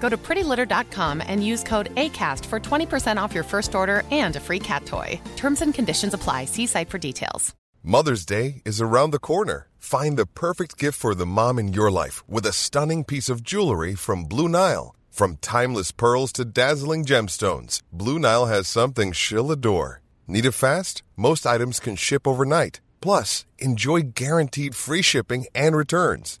Go to prettylitter.com and use code ACAST for 20% off your first order and a free cat toy. Terms and conditions apply. See site for details. Mother's Day is around the corner. Find the perfect gift for the mom in your life with a stunning piece of jewelry from Blue Nile. From timeless pearls to dazzling gemstones, Blue Nile has something she'll adore. Need it fast? Most items can ship overnight. Plus, enjoy guaranteed free shipping and returns.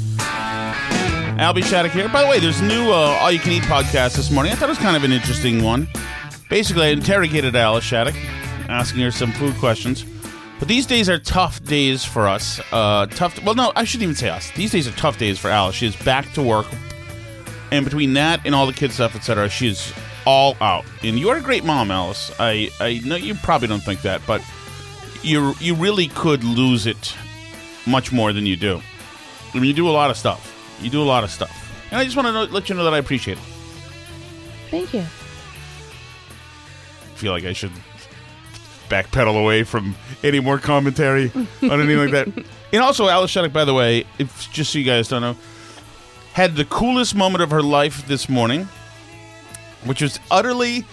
Albie Shattuck here. By the way, there's a new uh, All You Can Eat podcast this morning. I thought it was kind of an interesting one. Basically, I interrogated Alice Shattuck, asking her some food questions. But these days are tough days for us. Uh, tough. well, no, I shouldn't even say us. These days are tough days for Alice. She is back to work, and between that and all the kid stuff, etc., she's all out. And you are a great mom, Alice. I I know you probably don't think that, but you you really could lose it much more than you do. I mean, you do a lot of stuff. You do a lot of stuff, and I just want to know, let you know that I appreciate it. Thank you. feel like I should backpedal away from any more commentary on anything like that. And also, Alice Shattuck, by the way, if just so you guys don't know, had the coolest moment of her life this morning, which was utterly.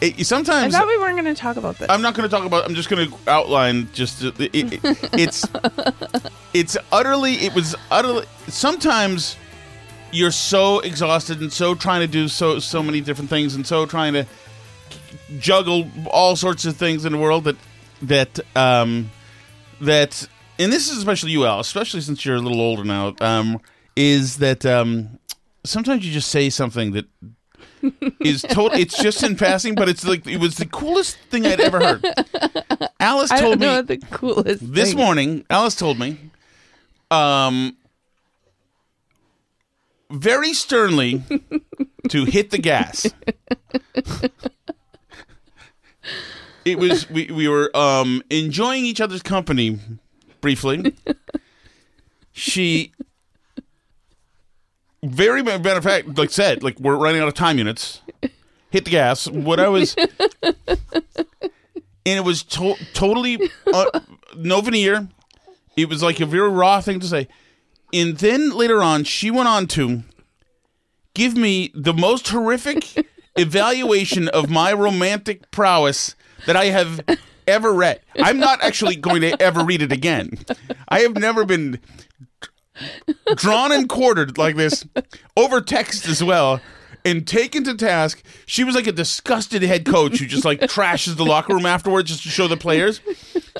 It, I sometimes thought we weren't going to talk about this. I'm not going to talk about. I'm just going to outline. Just it, it, it's it's utterly. It was utterly. Sometimes you're so exhausted and so trying to do so so many different things and so trying to juggle all sorts of things in the world that that um that and this is especially you Al, especially since you're a little older now. Um, is that um sometimes you just say something that is total. It's just in passing, but it's like it was the coolest thing I'd ever heard. Alice I told me the coolest this thing- morning. Alice told me, um, very sternly to hit the gas. it was we we were um enjoying each other's company briefly. She very matter of fact, like said, like we're running out of time units. Hit the gas. What I was, and it was to- totally uh, no veneer. It was like a very raw thing to say. And then later on, she went on to give me the most horrific evaluation of my romantic prowess that I have ever read. I'm not actually going to ever read it again. I have never been drawn and quartered like this over text as well and taken to task. She was like a disgusted head coach who just like trashes the locker room afterwards just to show the players.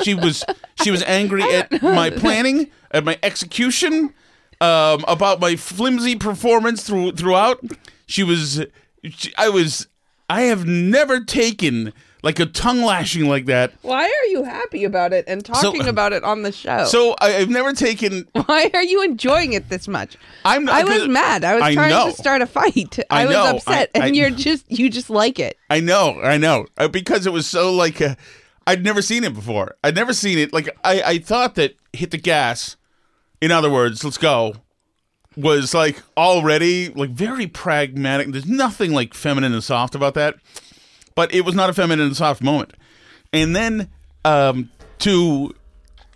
She was she was angry at my planning, at my execution, um, about my flimsy performance through throughout. She was she, I was I have never taken like a tongue lashing like that. Why are you happy about it and talking about it on the show? So I, I've never taken why are you enjoying it this much? I'm not- I was mad. I was I trying know. to start a fight. I I, was know. upset, I- I- and you're just you just like it. I know, I know, uh, because it was so like uh, I'd never seen it before. I'd never seen it. Like I, I thought that hit the gas. In other words, let's go. Was like already like very pragmatic. There's nothing like feminine and soft about that, but it was not a feminine and soft moment. And then um, to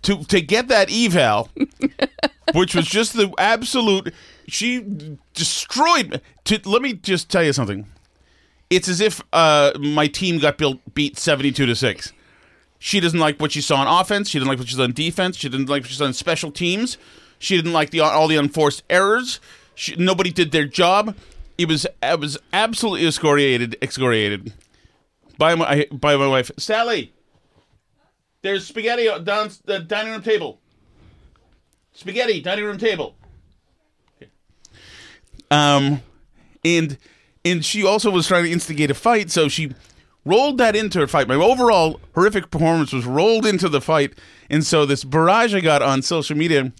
to to get that eval, which was just the absolute. She destroyed. me. To let me just tell you something. It's as if uh, my team got built beat seventy two to six. She doesn't like what she saw on offense. She didn't like what she saw on defense. She didn't like what she saw on special teams. She didn't like the all the unforced errors. She, nobody did their job. It was it was absolutely excoriated excoriated by my by my wife Sally. There's spaghetti down the dining room table. Spaghetti dining room table. Um, and and she also was trying to instigate a fight, so she rolled that into her fight. My overall horrific performance was rolled into the fight, and so this barrage I got on social media.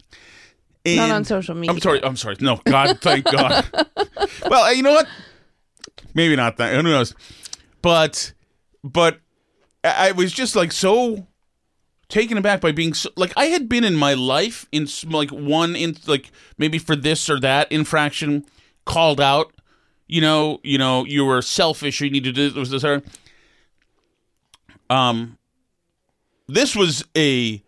And, Not on social media. I'm sorry. I'm sorry. No, God, thank God. well, you know what? Maybe not that. Who knows? But, but I was just like so taken aback by being so, like I had been in my life in like one in like maybe for this or that infraction called out. You know, you know, you were selfish. Or you needed to do this. this or- Um, this was a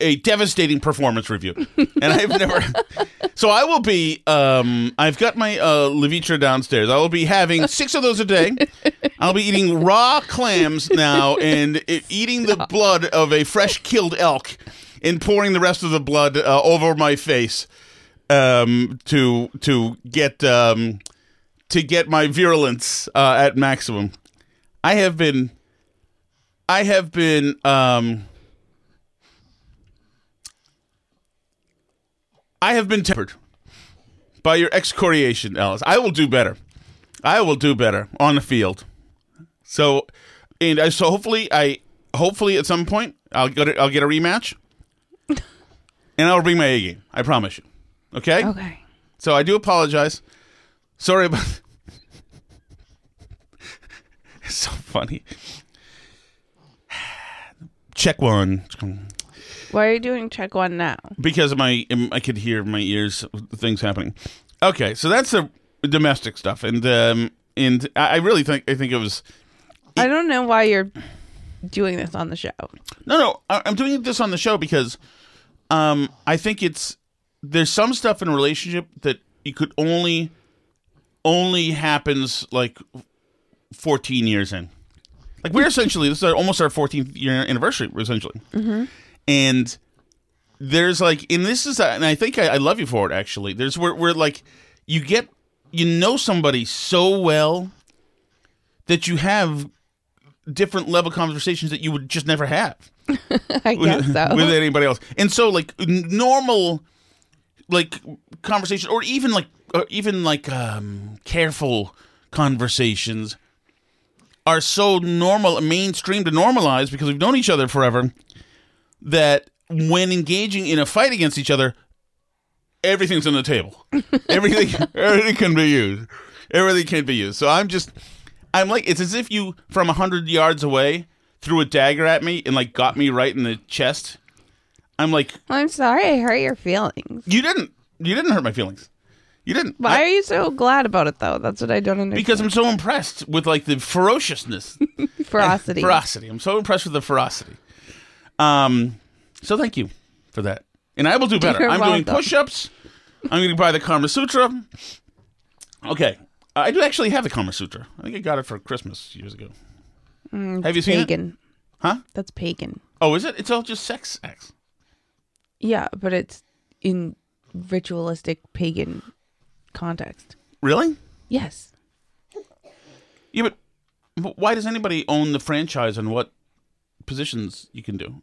a devastating performance review, and I've never. so I will be. Um, I've got my uh, Levitra downstairs. I will be having six of those a day. I'll be eating raw clams now and uh, eating the blood of a fresh killed elk, and pouring the rest of the blood uh, over my face um, to to get um, to get my virulence uh, at maximum. I have been. I have been. Um, I have been tempered by your excoriation, Alice. I will do better. I will do better on the field. So, and I so hopefully I hopefully at some point I'll get a, I'll get a rematch, and I'll bring my A game. I promise you. Okay. Okay. So I do apologize. Sorry about. it's so funny. Check one Why are you doing check one now? because of my I could hear my ears things happening. Okay, so that's the domestic stuff, and um, and I I really think I think it was I don't know why you're doing this on the show. no no I- I'm doing this on the show because um I think it's there's some stuff in a relationship that you could only only happens like 14 years in. Like we're essentially this is our, almost our 14th year anniversary essentially, and there's like and this is and I think I, I love you for it actually. There's where where like you get you know somebody so well that you have different level conversations that you would just never have I guess with, so. with anybody else. And so like normal like conversation or even like or even like um careful conversations are so normal mainstream to normalize because we've known each other forever that when engaging in a fight against each other everything's on the table. Everything everything can be used. Everything can be used. So i'm just i'm like it's as if you from a hundred yards away threw a dagger at me and like got me right in the chest. I'm like I'm sorry I hurt your feelings. you didn't you didn't hurt my feelings. You didn't. Why I- are you so glad about it though? That's what I don't understand. because i'm so impressed with like the ferociousness. Ferocity. ferocity. I'm so impressed with the ferocity um so thank you for that. And i will do better. You're i'm doing welcome. push-ups. I'm going to buy the kama sutra. Okay i do actually have the kama sutra. I think i got it for christmas years ago. Have you seen it? huh? That's pagan. oh is it? It's all just sex acts. Yeah, but it's in ritualistic pagan context. really? Yes. yeah but, but why does anybody own the franchise and what positions you can do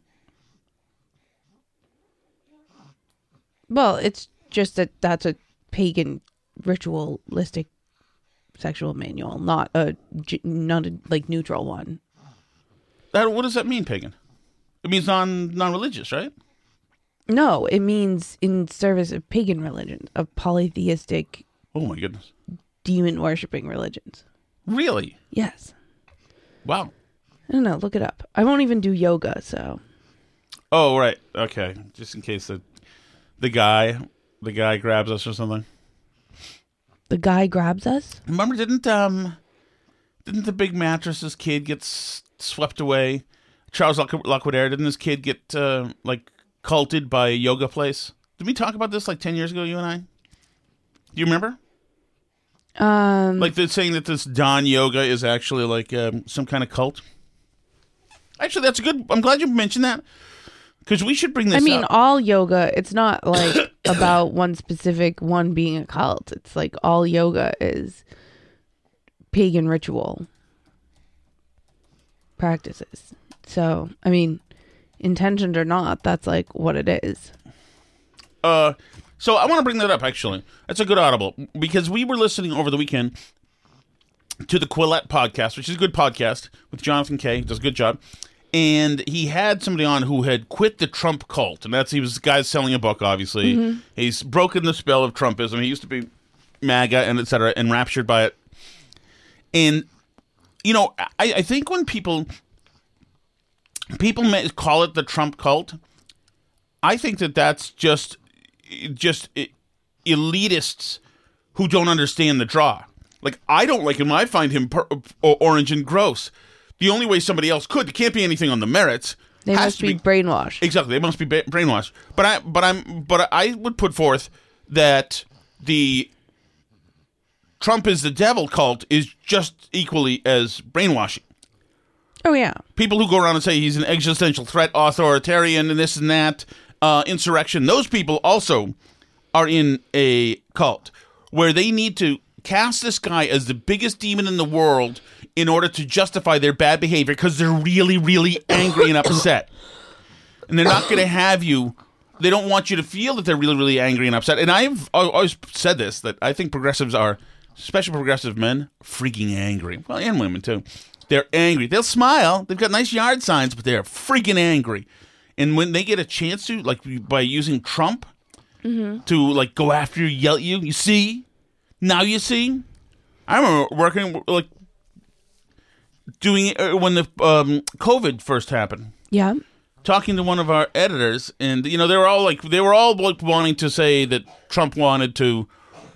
Well, it's just that that's a pagan ritualistic sexual manual, not a not a like neutral one. that what does that mean pagan it means non non-religious right No, it means in service of pagan religions, of polytheistic oh my goodness demon worshipping religions. really Yes. wow I don't know, look it up. I won't even do yoga, so Oh right, okay. Just in case the the guy the guy grabs us or something. the guy grabs us. Remember, didn't um didn't the big mattresses kid get s- swept away? Charles Lockwood Air didn't this kid get uh, like culted by a yoga place? Did we talk about this like ten years ago? You and I. Do you remember? Um, Like they're saying that this Don Yoga is actually like um, some kind of cult. Actually, that's a good. I'm glad you mentioned that because we should bring this. I mean, up. all yoga. It's not like about one specific one being a cult. It's like all yoga is pagan ritual practices. So, I mean, intentioned or not, that's like what it is. Uh, so I want to bring that up. Actually, that's a good audible because we were listening over the weekend to the Quillette podcast, which is a good podcast with Jonathan Kay. Does a good job, and he had somebody on who had quit the Trump cult, and that's he was the guy selling a book. Obviously, mm-hmm. he's broken the spell of Trumpism. He used to be MAGA and etc. enraptured by it, and you know, I, I think when people people may call it the Trump cult, I think that that's just just elitists who don't understand the draw. Like I don't like him. I find him per- orange and gross. The only way somebody else could, there can't be anything on the merits. They has must to be, brainwashed. Exactly, they must be ba- brainwashed. But I, but I'm, but I would put forth that the Trump is the devil cult is just equally as brainwashing. oh yeah. People who go around and say he's an existential threat, authoritarian, and this and that, uh, insurrection. Those people also are in a cult where they need to cast this guy as the biggest demon in the world in order to justify their bad behavior because they're really, really angry and upset. And they're not going to have you. They don't want you to feel that they're really, really angry and upset. And I've always said this that I think progressives are, especially progressive men, freaking angry. Well, and women too. They're angry. They'll smile. They've got nice yard signs, but they're freaking angry. And when they get a chance to, like by using Trump mm-hmm. to like go after you, yell at you, you see, now you see. I remember working like doing it uh, when the um, COVID first happened Yeah. talking to one of our editors, and you know they were all like they were all like wanting to say that Trump wanted to,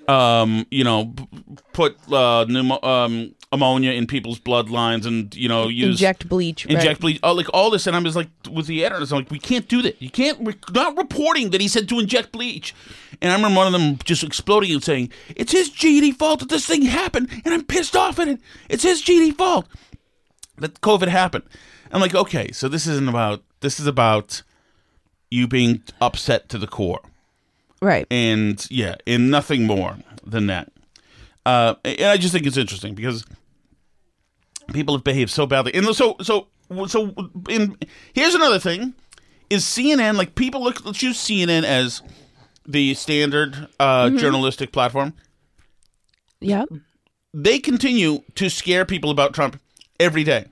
um, you know, p- put uh, pneumo- um, ammonia in people's bloodlines, and you know use Inject bleach. inject right. bleach, oh, like all this, and I was like with the editors, I'm like, we can't do that. You can't. We're not reporting that he said to inject bleach. And I remember one of them just exploding and saying, "It's his GD fault that this thing happened, and I'm pissed off at it. It's his GD fault." That COVID happened. I'm like, okay, so this isn't about this is about you being upset to the core, Right. and yeah, and nothing more than that. Uh, and I just think it's interesting because people have behaved so badly, and so so so. In here's another thing: is CNN like people look? Let's use CNN as the standard uh, journalistic platform. Yeah. They continue to scare people about Trump every day.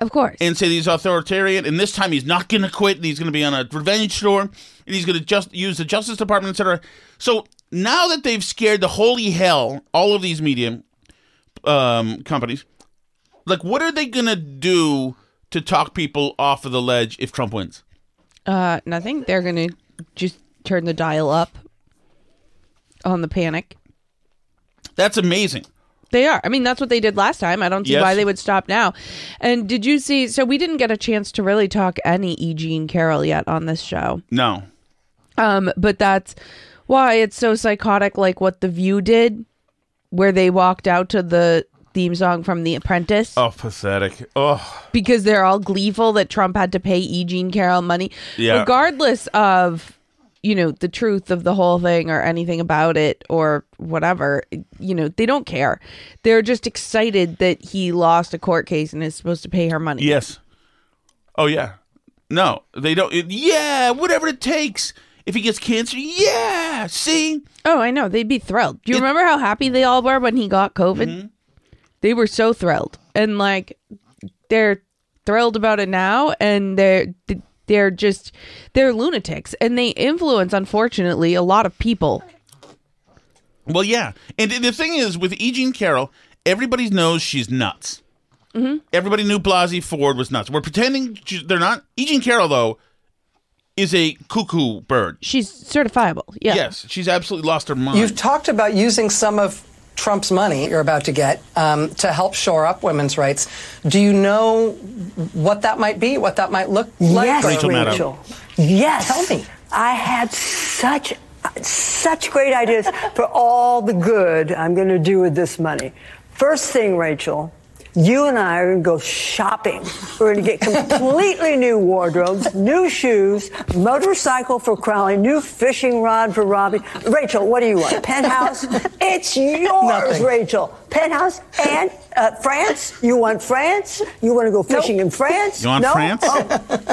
Of course. and say he's authoritarian, and this time he's not going to quit, and he's going to be on a revenge tour, and he's going to just use the Justice Department, etc. So now that they've scared the holy hell all of these media um, companies, like what are they going to do to talk people off of the ledge if Trump wins? Uh, nothing. They're gonna just turn the dial up on the panic. That's amazing. They are. I mean, that's what they did last time. I don't see Yes. why they would stop now. And did you see? So we didn't get a chance to really talk any E. Jean Carroll yet on this show. No, Um, but that's why it's so psychotic, like what The View did, where they walked out to the theme song from The Apprentice oh, pathetic. Oh, because they're all gleeful that Trump had to pay E. Jean Carroll money, Yeah. regardless of you know the truth of the whole thing or anything about it or whatever. You know they don't care. They're just excited that he lost a court case and is supposed to pay her money. yes. Oh yeah. No, they don't. it- yeah, whatever it takes. If he gets cancer, yeah. See, Oh, I know. They'd be thrilled. Do you It- remember how happy they all were when he got COVID? Mm-hmm. They were so thrilled. And like they're thrilled about it now and they're they're just they're lunatics and they influence unfortunately a lot of people. Well, yeah, and the thing is with E. Jean Carroll, everybody knows she's nuts. Mm-hmm. Everybody knew Blasey Ford was nuts. We're pretending she- they're not. E. Jean Carroll, though, is a cuckoo bird. She's certifiable. Yeah. Yes, she's absolutely lost her mind. You've talked about using some of Trump's money you're about to get um, to help shore up women's rights. Do you know what that might be? What that might look like? Yes, Rachel Rachel. Yes. Tell me. I had such such great ideas for all the good I'm going to do with this money. First thing, Rachel, you and I are going to go shopping. We're going to get completely new wardrobes, new shoes, motorcycle for Crowley, new fishing rod for Robbie. Rachel, what do you want? Penthouse? It's yours, Nothing. Rachel. Penthouse and uh, France? You want France? You want to go fishing in France? You want no? France? Oh,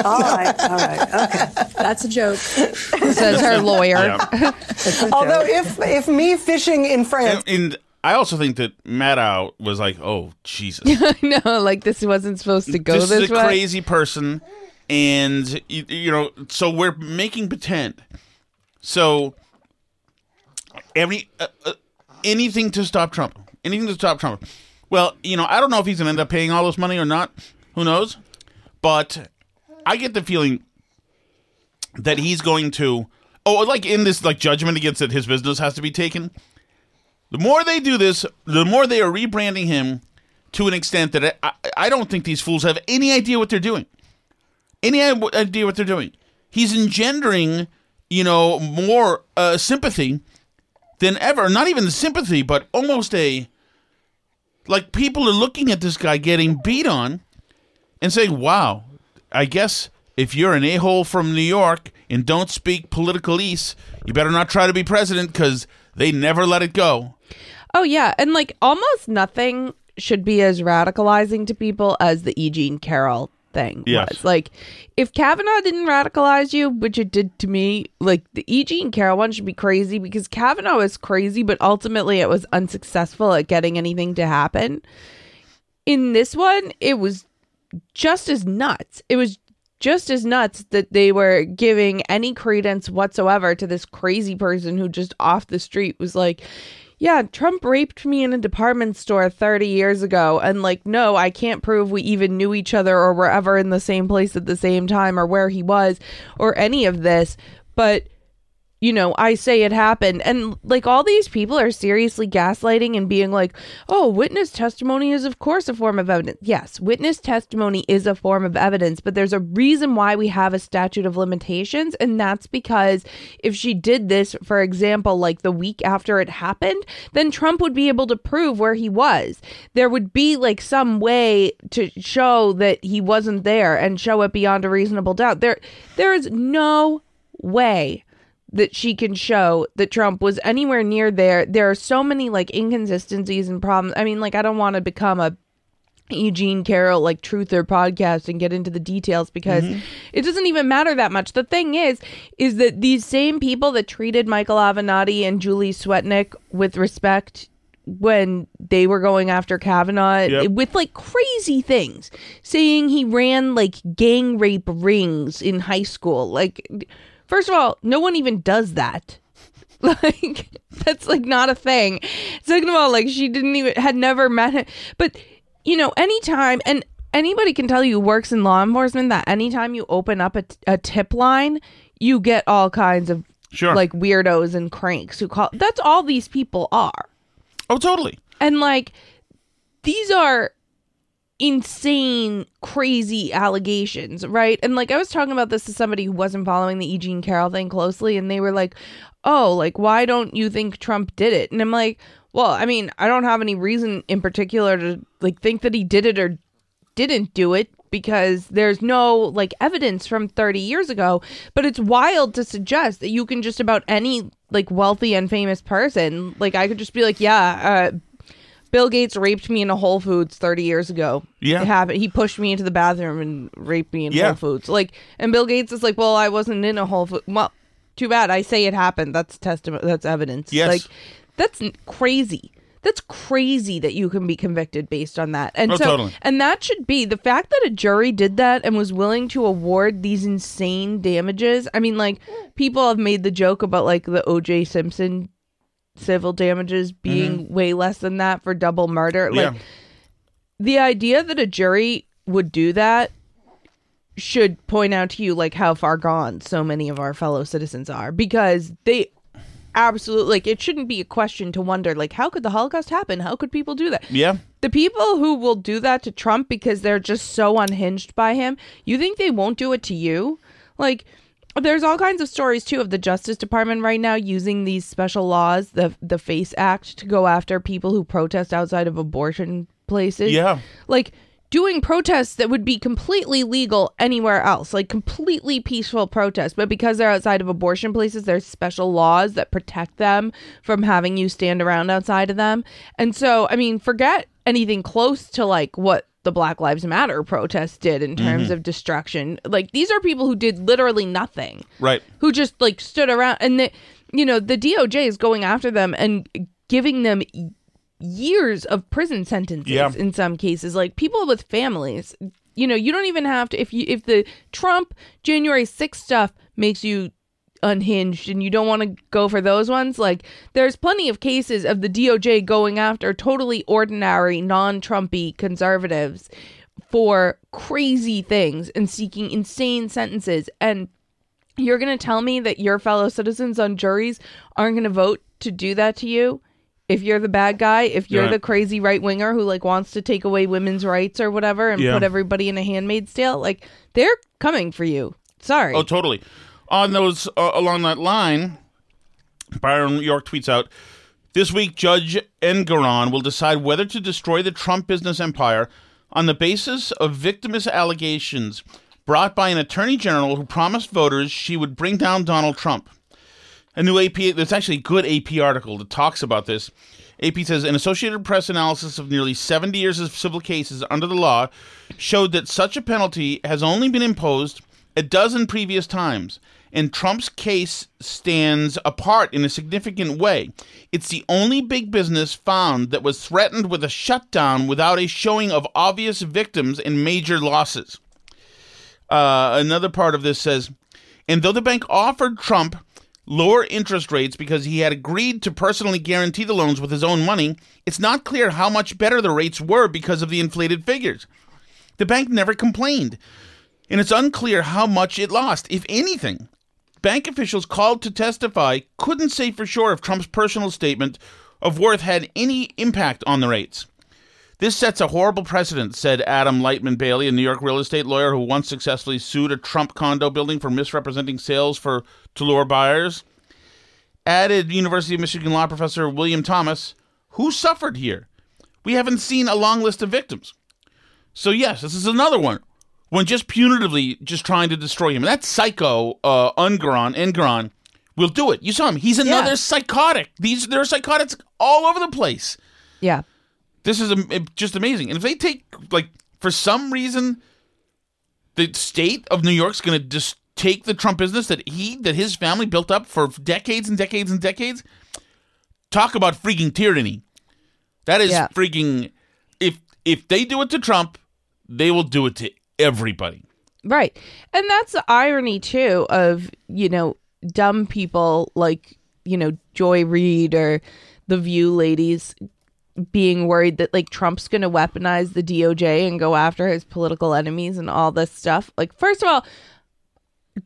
all right, all right, okay. That's a joke. Says her lawyer. Yeah. Although if if me fishing in France, and, and I also think that Maddow was like, "Oh Jesus, no, like this wasn't supposed to go this this, is a way. crazy person," and you, you know, so we're making pretend. So every uh, uh, anything to stop Trump, anything to stop Trump. Well, you know, I don't know if he's gonna end up paying all this money or not. Who knows? But I get the feeling that he's going to. Oh, like in this like judgment against that his business has to be taken. The more they do this, the more they are rebranding him to an extent that I, I don't think these fools have any idea what they're doing. Any idea what they're doing. He's engendering, you know, more uh, sympathy than ever. Not even sympathy, but almost a. Like people are looking at this guy getting beat on and saying, wow, I guess if you're an a hole from New York and don't speak politicalese, you better not try to be president because they never let it go. Oh yeah, and like almost nothing should be as radicalizing to people as the E. Jean Carroll thing Yes. was. Like, if Kavanaugh didn't radicalize you, which it did to me, like the E. Jean Carroll one should be crazy because Kavanaugh is crazy, but ultimately it was unsuccessful at getting anything to happen. In this one, it was just as nuts. It was just as nuts that they were giving any credence whatsoever to this crazy person who just off the street was like, yeah, Trump raped me in a department store 30 years ago. And like, no, I can't prove we even knew each other or were ever in the same place at the same time or where he was or any of this. But you know, I say it happened. And like all these people are seriously gaslighting and being like, oh, witness testimony is, of course, a form of evidence. Yes, witness testimony is a form of evidence, but there's a reason why we have a statute of limitations. And that's because if she did this, for example, like the week after it happened, then Trump would be able to prove where he was. There would be like some way to show that he wasn't there and show it beyond a reasonable doubt. There, there is no way that she can show that Trump was anywhere near there. There are so many like inconsistencies and problems. I mean, like I don't want to become a Eugene Carroll like truther podcast and get into the details because mm-hmm. it doesn't even matter that much. The thing is, is that these same people that treated Michael Avenatti and Julie Swetnick with respect when they were going after Kavanaugh Yep. with like crazy things, saying he ran like gang rape rings in high school. Like, first of all, no one even does that. Like that's like not a thing. Second of all, like she didn't even had never met him. But you know, anytime and anybody can tell you who works in law enforcement that anytime you open up a, a tip line, you get all kinds of Sure. like weirdos and cranks who call. That's all these people are. Oh, totally. And like these are insane, crazy allegations, right? And like I was talking about this to somebody who wasn't following the E. Jean Carroll thing closely, and they were like, Oh, like why don't you think Trump did it? And I'm like, Well, I mean, I don't have any reason in particular to like think that he did it or didn't do it because there's no like evidence from 30 years ago but it's wild to suggest that you can just about any like wealthy and famous person like i could just be like yeah uh bill gates raped me in a whole foods 30 years ago Yeah. it happened he pushed me into the bathroom and raped me in Yeah. whole foods like and bill gates is like well i wasn't in a whole food well too bad i say it happened that's testament that's evidence Yes. like that's crazy that's crazy that you can be convicted based on that and Oh, so totally. and that should be the fact that a jury did that and was willing to award these insane damages. I mean, like, people have made the joke about, like, the O.J. Simpson civil damages being way less than that for double murder. Like, Mm-hmm. yeah. the idea that a jury would do that should point out to you, like, how far gone so many of our fellow citizens are because they absolutely like it shouldn't be a question to wonder like how could the Holocaust happen? How could people do that? Yeah. The people who will do that to Trump because they're just so unhinged by him, you think they won't do it to you? Like there's all kinds of stories too of the Justice Department right now using these special laws, the the FACE Act, to go after people who protest outside of abortion places. Yeah. Like doing protests that would be completely legal anywhere else, like completely peaceful protests, but because they're outside of abortion places, there's special laws that protect them from having you stand around outside of them. And so, I mean, forget anything close to like what the Black Lives Matter protests did in terms mm-hmm. of destruction. Like these are people who did literally nothing. Right. Who just like stood around and the you know, the DOJ is going after them and giving them years of prison sentences Yeah. in some cases like people with families you know you don't even have to if you if the trump january 6th stuff makes you unhinged and you don't want to go for those ones like there's plenty of cases of the doj going after totally ordinary non-trumpy conservatives for crazy things and seeking insane sentences and you're going to tell me that your fellow citizens on juries aren't going to vote to do that to you if you're the bad guy, if you're Yeah. the crazy right winger who like wants to take away women's rights or whatever and Yeah. put everybody in a handmaid's tale, like they're coming for you. Sorry. Oh, totally. On those uh, along that line, Byron York tweets out this week. Judge Engoron will decide whether to destroy the Trump business empire on the basis of victimist allegations brought by an attorney general who promised voters she would bring down Donald Trump. A new AP, there's actually a good AP article that talks about this. AP says an Associated Press analysis of nearly 70 years of civil cases under the law showed that such a penalty has only been imposed a dozen previous times, and Trump's case stands apart in a significant way. It's the only big business found that was threatened with a shutdown without a showing of obvious victims and major losses. Uh, another part of this says, and though the bank offered Trump lower interest rates because he had agreed to personally guarantee the loans with his own money, it's not clear how much better the rates were because of the inflated figures. The bank never complained, and it's unclear how much it lost, if anything. Bank officials called to testify couldn't say for sure if Trump's personal statement of worth had any impact on the rates. This sets a horrible precedent, said Adam Leitman Bailey, a New York real estate lawyer who once successfully sued a Trump condo building for misrepresenting sales for to lure buyers. Added University of Michigan law professor William Thomas, who suffered here? We haven't seen a long list of victims. So yes, this is another one. When just punitively just trying to destroy him. And that psycho, uh, Ungaron, Engoron, will do it. You saw him. He's another Yeah. psychotic. These there are psychotics all over the place. yeah. This is am- just amazing. And if they take like for some reason the state of New York's going to just take the Trump business that he that his family built up for decades and decades and decades, talk about freaking tyranny. That is Yeah. freaking if if they do it to Trump, they will do it to everybody. Right. And that's the irony too of, you know, dumb people like, you know, Joy Reid or the View ladies being worried that like Trump's going to weaponize the DOJ and go after his political enemies and all this stuff. Like first of all,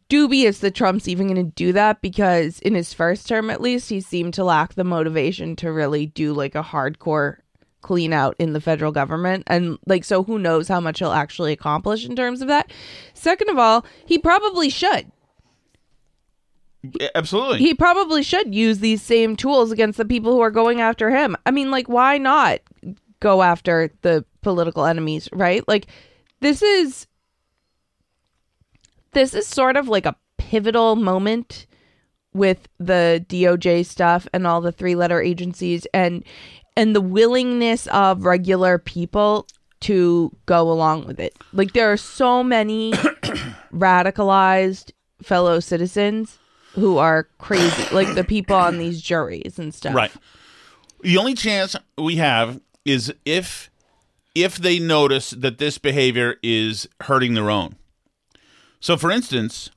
dubious that Trump's even going to do that because in his first term at least he seemed to lack the motivation to really do like a hardcore clean out in the federal government and like so who knows how much he'll actually accomplish in terms of that. Second of all, he probably should. Absolutely. He probably should use these same tools against the people who are going after him. I mean, like why not go after the political enemies, right? Like this is this is sort of like a pivotal moment with the DOJ stuff and all the three letter agencies and and the willingness of regular people to go along with it. Like there are so many radicalized fellow citizens who are crazy, like the people on these juries and stuff. Right. The only chance we have is if if they notice that this behavior is hurting their own. So for instance,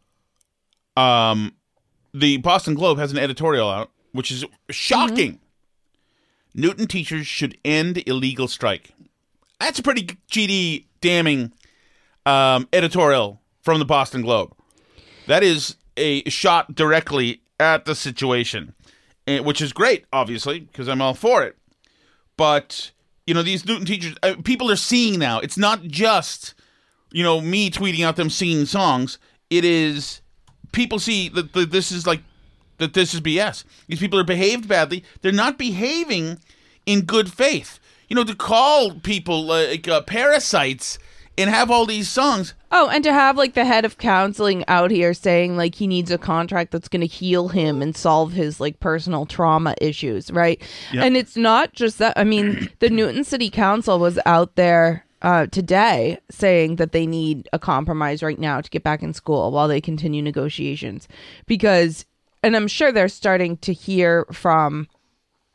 um the Boston Globe has an editorial out which is shocking. Newton teachers should end illegal strike. That's a pretty GD damning um, editorial from the Boston Globe. That is a shot directly at the situation. which is great, obviously, because I'm all for it. But you know, these Newton teachers, uh, people are seeing now. It's not just you know me tweeting out them singing songs. It is people see that this is like that this is BS. These people are behaved badly. They're not behaving in good faith. You know, to call people like uh, parasites and have all these songs. Oh, and to have like the head of counseling out here saying like he needs a contract that's going to heal him and solve his like personal trauma issues, right? Yep. And it's not just that. I mean, the Newton City Council was out there uh, today saying that they need a compromise right now to get back in school while they continue negotiations because, and I'm sure they're starting to hear from,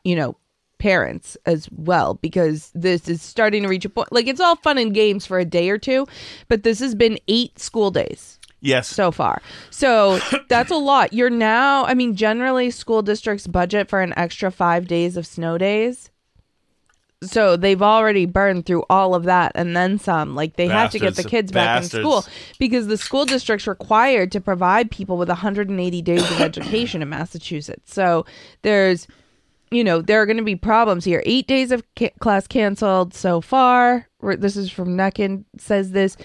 you know, parents as well because this is starting to reach a point like it's all fun and games for a day or two but this has been eight school days Yes. so far. So that's a lot. You're now i mean generally school districts budget for an extra five days of snow days so they've already burned through all of that and then some like they have to get the Bastards. kids back in school because the school district's required to provide people with 180 days of education in massachusetts so there's you know, there are going to be problems here. Eight days of ca- class canceled so far. This is from NECN says this.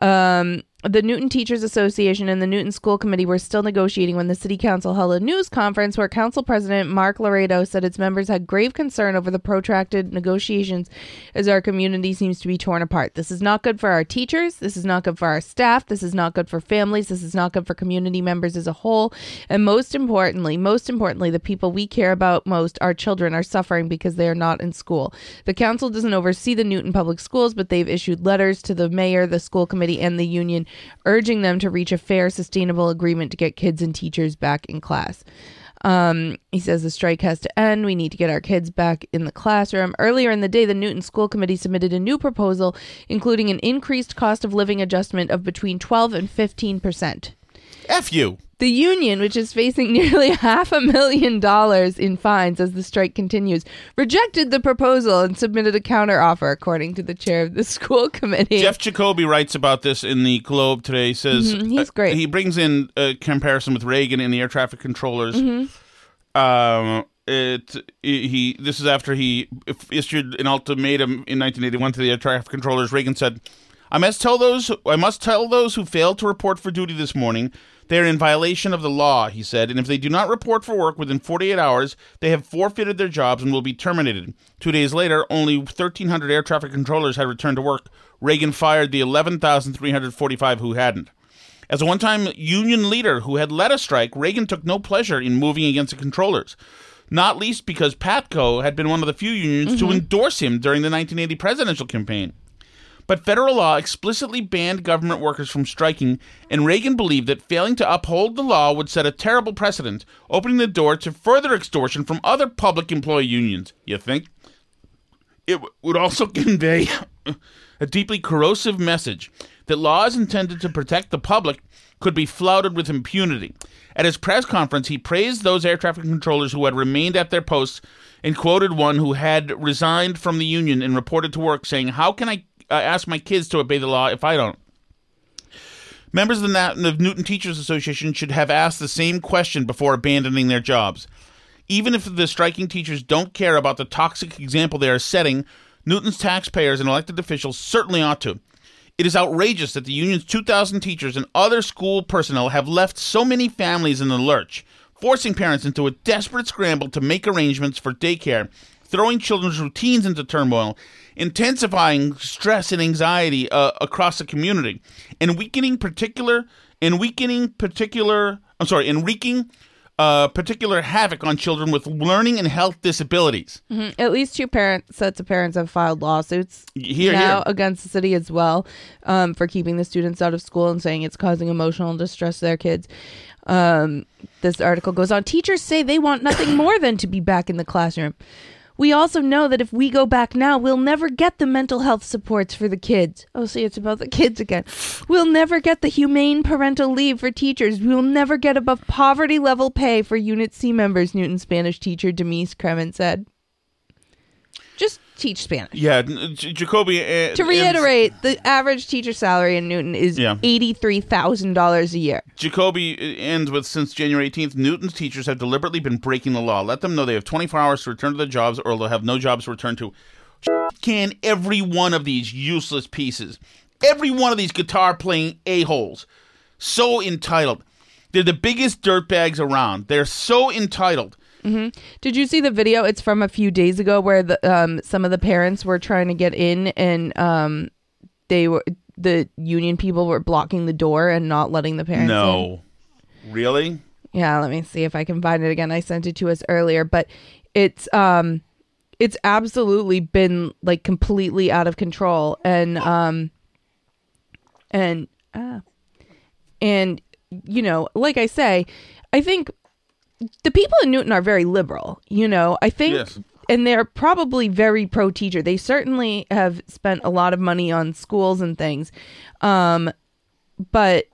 Um, the Newton Teachers Association and the Newton School Committee were still negotiating when the City Council held a news conference where Council President Marc Laredo said its members had grave concern over the protracted negotiations as our community seems to be torn apart. This is not good for our teachers. This is not good for our staff. This is not good for families. This is not good for community members as a whole. And most importantly, most importantly, the people we care about most, our children, are suffering because they are not in school. The council doesn't oversee the Newton Public Schools, but they've issued letters to the mayor, the school committee, and the union urging them to reach a fair, sustainable agreement to get kids and teachers back in class. Um, he says the strike has to end. We need to get our kids back in the classroom. Earlier in the day, the Newton School Committee submitted a new proposal, including an increased cost of living adjustment of between 12 and 15 percent. F you. The union, which is facing nearly half a million dollars in fines as the strike continues, rejected the proposal and submitted a counteroffer, according to the chair of the school committee. Jeff Jacoby writes about this in the Globe today. He says Mhm, he's great. he brings in a comparison with Reagan and the air traffic controllers. Mhm. Um, it he this is after he issued an ultimatum in 1981 to the air traffic controllers. Reagan said, "I must tell those I must tell those who failed to report for duty this morning." They are in violation of the law, he said, and if they do not report for work within 48 hours, they have forfeited their jobs and will be terminated. Two days later, only 1,300 air traffic controllers had returned to work. Reagan fired the 11,345 who hadn't. As a one time union leader who had led a strike, Reagan took no pleasure in moving against the controllers, not least because PATCO had been one of the few unions to mm-hmm. endorse him during the 1980 presidential campaign. But federal law explicitly banned government workers from striking, and Reagan believed that failing to uphold the law would set a terrible precedent, opening the door to further extortion from other public employee unions. You think? It w- would also convey a deeply corrosive message that laws intended to protect the public could be flouted with impunity. At his press conference, he praised those air traffic controllers who had remained at their posts and quoted one who had resigned from the union and reported to work, saying, How can I uh, ask my kids to obey the law if I don't? Members of the, Newton Teachers Association should have asked the same question before abandoning their jobs. Even if the striking teachers don't care about the toxic example they are setting, Newton's taxpayers and elected officials certainly ought to. It is outrageous that the union's 2,000 teachers and other school personnel have left so many families in the lurch, forcing parents into a desperate scramble to make arrangements for daycare, throwing children's routines into turmoil, intensifying stress and anxiety uh, across the community, and weakening particular and weakening particular. I'm sorry, and wreaking uh, particular havoc on children with learning and health disabilities. Mhm. At least two parent sets of parents have filed lawsuits Here, now here. against the city as well um, for keeping the students out of school and saying it's causing emotional distress to their kids. Um, this article goes on. Teachers say they want nothing more than to be back in the classroom. We also know that if we go back now, we'll never get the mental health supports for the kids. Oh, see, it's about the kids again. We'll never get the humane parental leave for teachers. We'll never get above poverty level pay for Unit C members, Newton Spanish teacher Denise Kremen said. Just teach Spanish. Yeah, J- Jacoby. Uh, To reiterate, the average teacher salary in Newton is Yeah. eighty-three thousand dollars a year. Jacoby ends with since January 18th, Newton's teachers have deliberately been breaking the law. Let them know they have 24 hours to return to their jobs or they'll have no jobs to return to. Can every one of these useless pieces, every one of these guitar playing a-holes, so entitled. They're the biggest dirtbags around. They're so entitled. Did you see the video? It's from a few days ago where the um some of the parents were trying to get in and um they were the union people were blocking the door and not letting the parents in. No. Really? Yeah, let me see if I can find it again. I sent it to us earlier, but it's um it's absolutely been like completely out of control and um and ah and you know, like I say, I think the people in Newton are very liberal, you know. I think Yes. and they're probably very pro teacher. They certainly have spent a lot of money on schools and things. Um but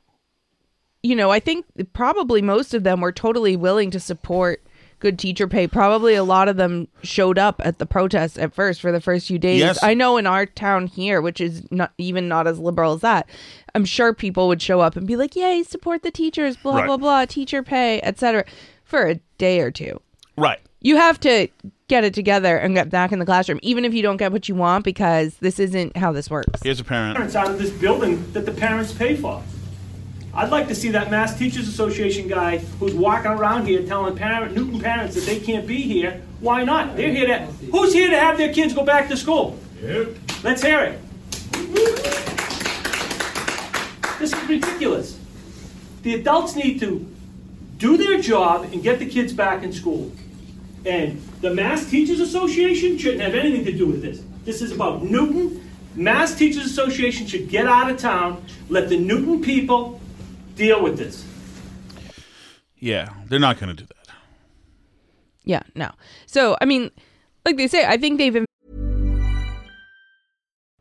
you know, I think probably most of them were totally willing to support good teacher pay. Probably a lot of them showed up at the protests at first for the first few days. Yes. I know in our town here, which is not even not as liberal as that, I'm sure people would show up and be like, "Yay, support the teachers, blah Right. blah blah, teacher pay, etc." for a day or two. Right. You have to get it together and get back in the classroom, even if you don't get what you want, because this isn't how this works. Here's a parent. parents out of this building that the parents pay for. I'd like to see that Mass Teachers Association guy who's walking around here telling parent, Newton parents that they can't be here. Why not? They're here to. Who's here to have their kids go back to school? Let's hear it. This is ridiculous. The adults need to do their job and get the kids back in school. And the Mass Teachers Association shouldn't have anything to do with this. This is about Newton. Mass Teachers Association should get out of town. Let the Newton people deal with this. Yeah, they're not going to do that. Yeah, no. So, I mean, like they say, I think they've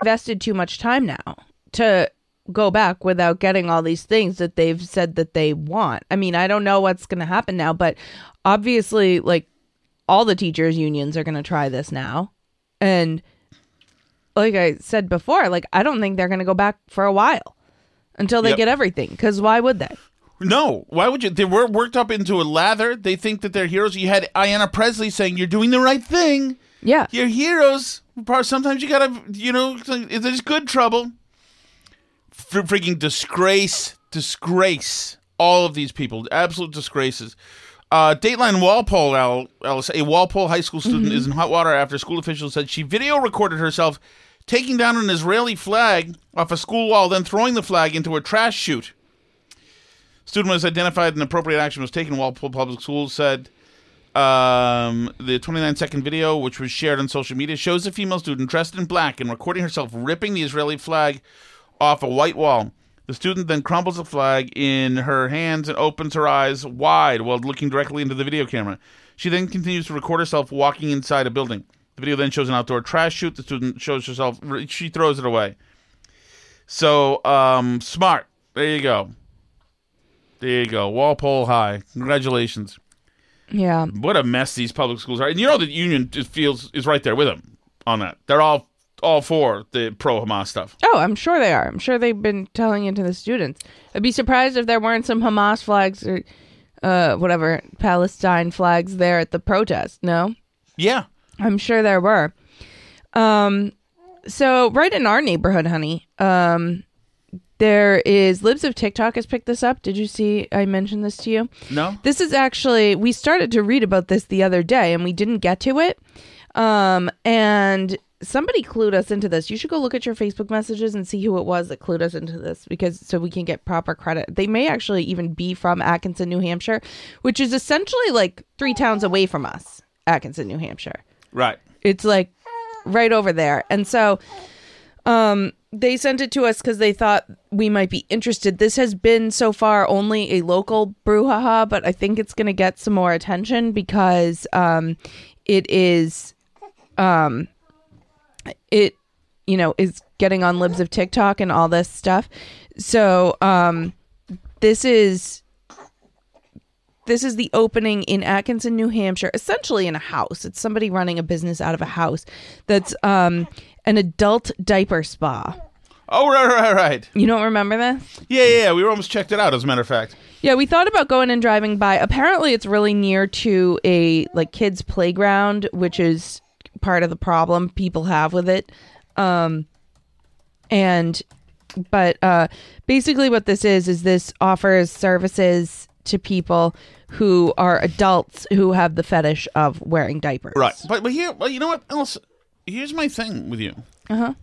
Invested too much time now to go back without getting all these things that they've said that they want. I mean, I don't know what's going to happen now, but obviously, like, all the teachers' unions are going to try this now. And like I said before, like, I don't think they're going to go back for a while until they Yep. get everything. Because why would they? No, why would you? They were worked up into a lather. They think that they're heroes. You had Ayanna Pressley saying, "You're doing the right thing. Yeah. You're heroes." Sometimes you gotta, you know, there's good trouble. Fr- freaking disgrace, disgrace. All of these people, absolute disgraces. Uh, Dateline Walpole, Al- Alice, a Walpole high school student, is in hot water after school officials said she video recorded herself taking down an Israeli flag off a school wall, then throwing the flag into a trash chute. Student was identified and appropriate action was taken. Walpole Public Schools said um, the 29 second video, which was shared on social media, shows a female student dressed in black and recording herself ripping the Israeli flag off a white wall. The student then crumbles the flag in her hands and opens her eyes wide while looking directly into the video camera. She then continues to record herself walking inside a building. The video then shows an outdoor trash chute. The student shows herself, she throws it away. So, um, smart. There you go. There you go. Walpole High. Congratulations. Yeah. What a mess these public schools are. And you know the union feels is right there with them on that. They're all all for the pro Hamas stuff. Oh, I'm sure they are. I'm sure they've been telling it to the students. I'd be surprised if there weren't some Hamas flags or uh, whatever Palestine flags there at the protest. No, Yeah. I'm sure there were. Um, so right in our neighborhood, honey, um, there is Libs of TikTok has picked this up. Did you see? I mentioned this to you. No. This is actually we started to read about this the other day, and we didn't get to it. Um, and somebody clued us into this. You should go look at your Facebook messages and see who it was that clued us into this, because so we can get proper credit. They may actually even be from Atkinson, New Hampshire, which is essentially like three towns away from us. Atkinson, New Hampshire Right. it's like right over there and so um they sent it to us because they thought we might be interested this has been so far only a local brouhaha but i think it's going to get some more attention because um it is um it you know is getting on libs of tiktok and all this stuff so um this is this is the opening in Atkinson, New Hampshire, essentially in a house. It's somebody running a business out of a house that's um, an adult diaper spa. Oh, right, right, right. You don't remember this? Yeah, yeah, yeah. We almost checked it out, as a matter of fact. Yeah, we thought about going and driving by. Apparently, it's really near to a like kids playground, which is part of the problem people have with it. Um, and but uh, basically, what this is is this offers services to people who are adults who have the fetish of wearing diapers. Right. But but here, well, you know what else? Here's my thing with you. Uh huh.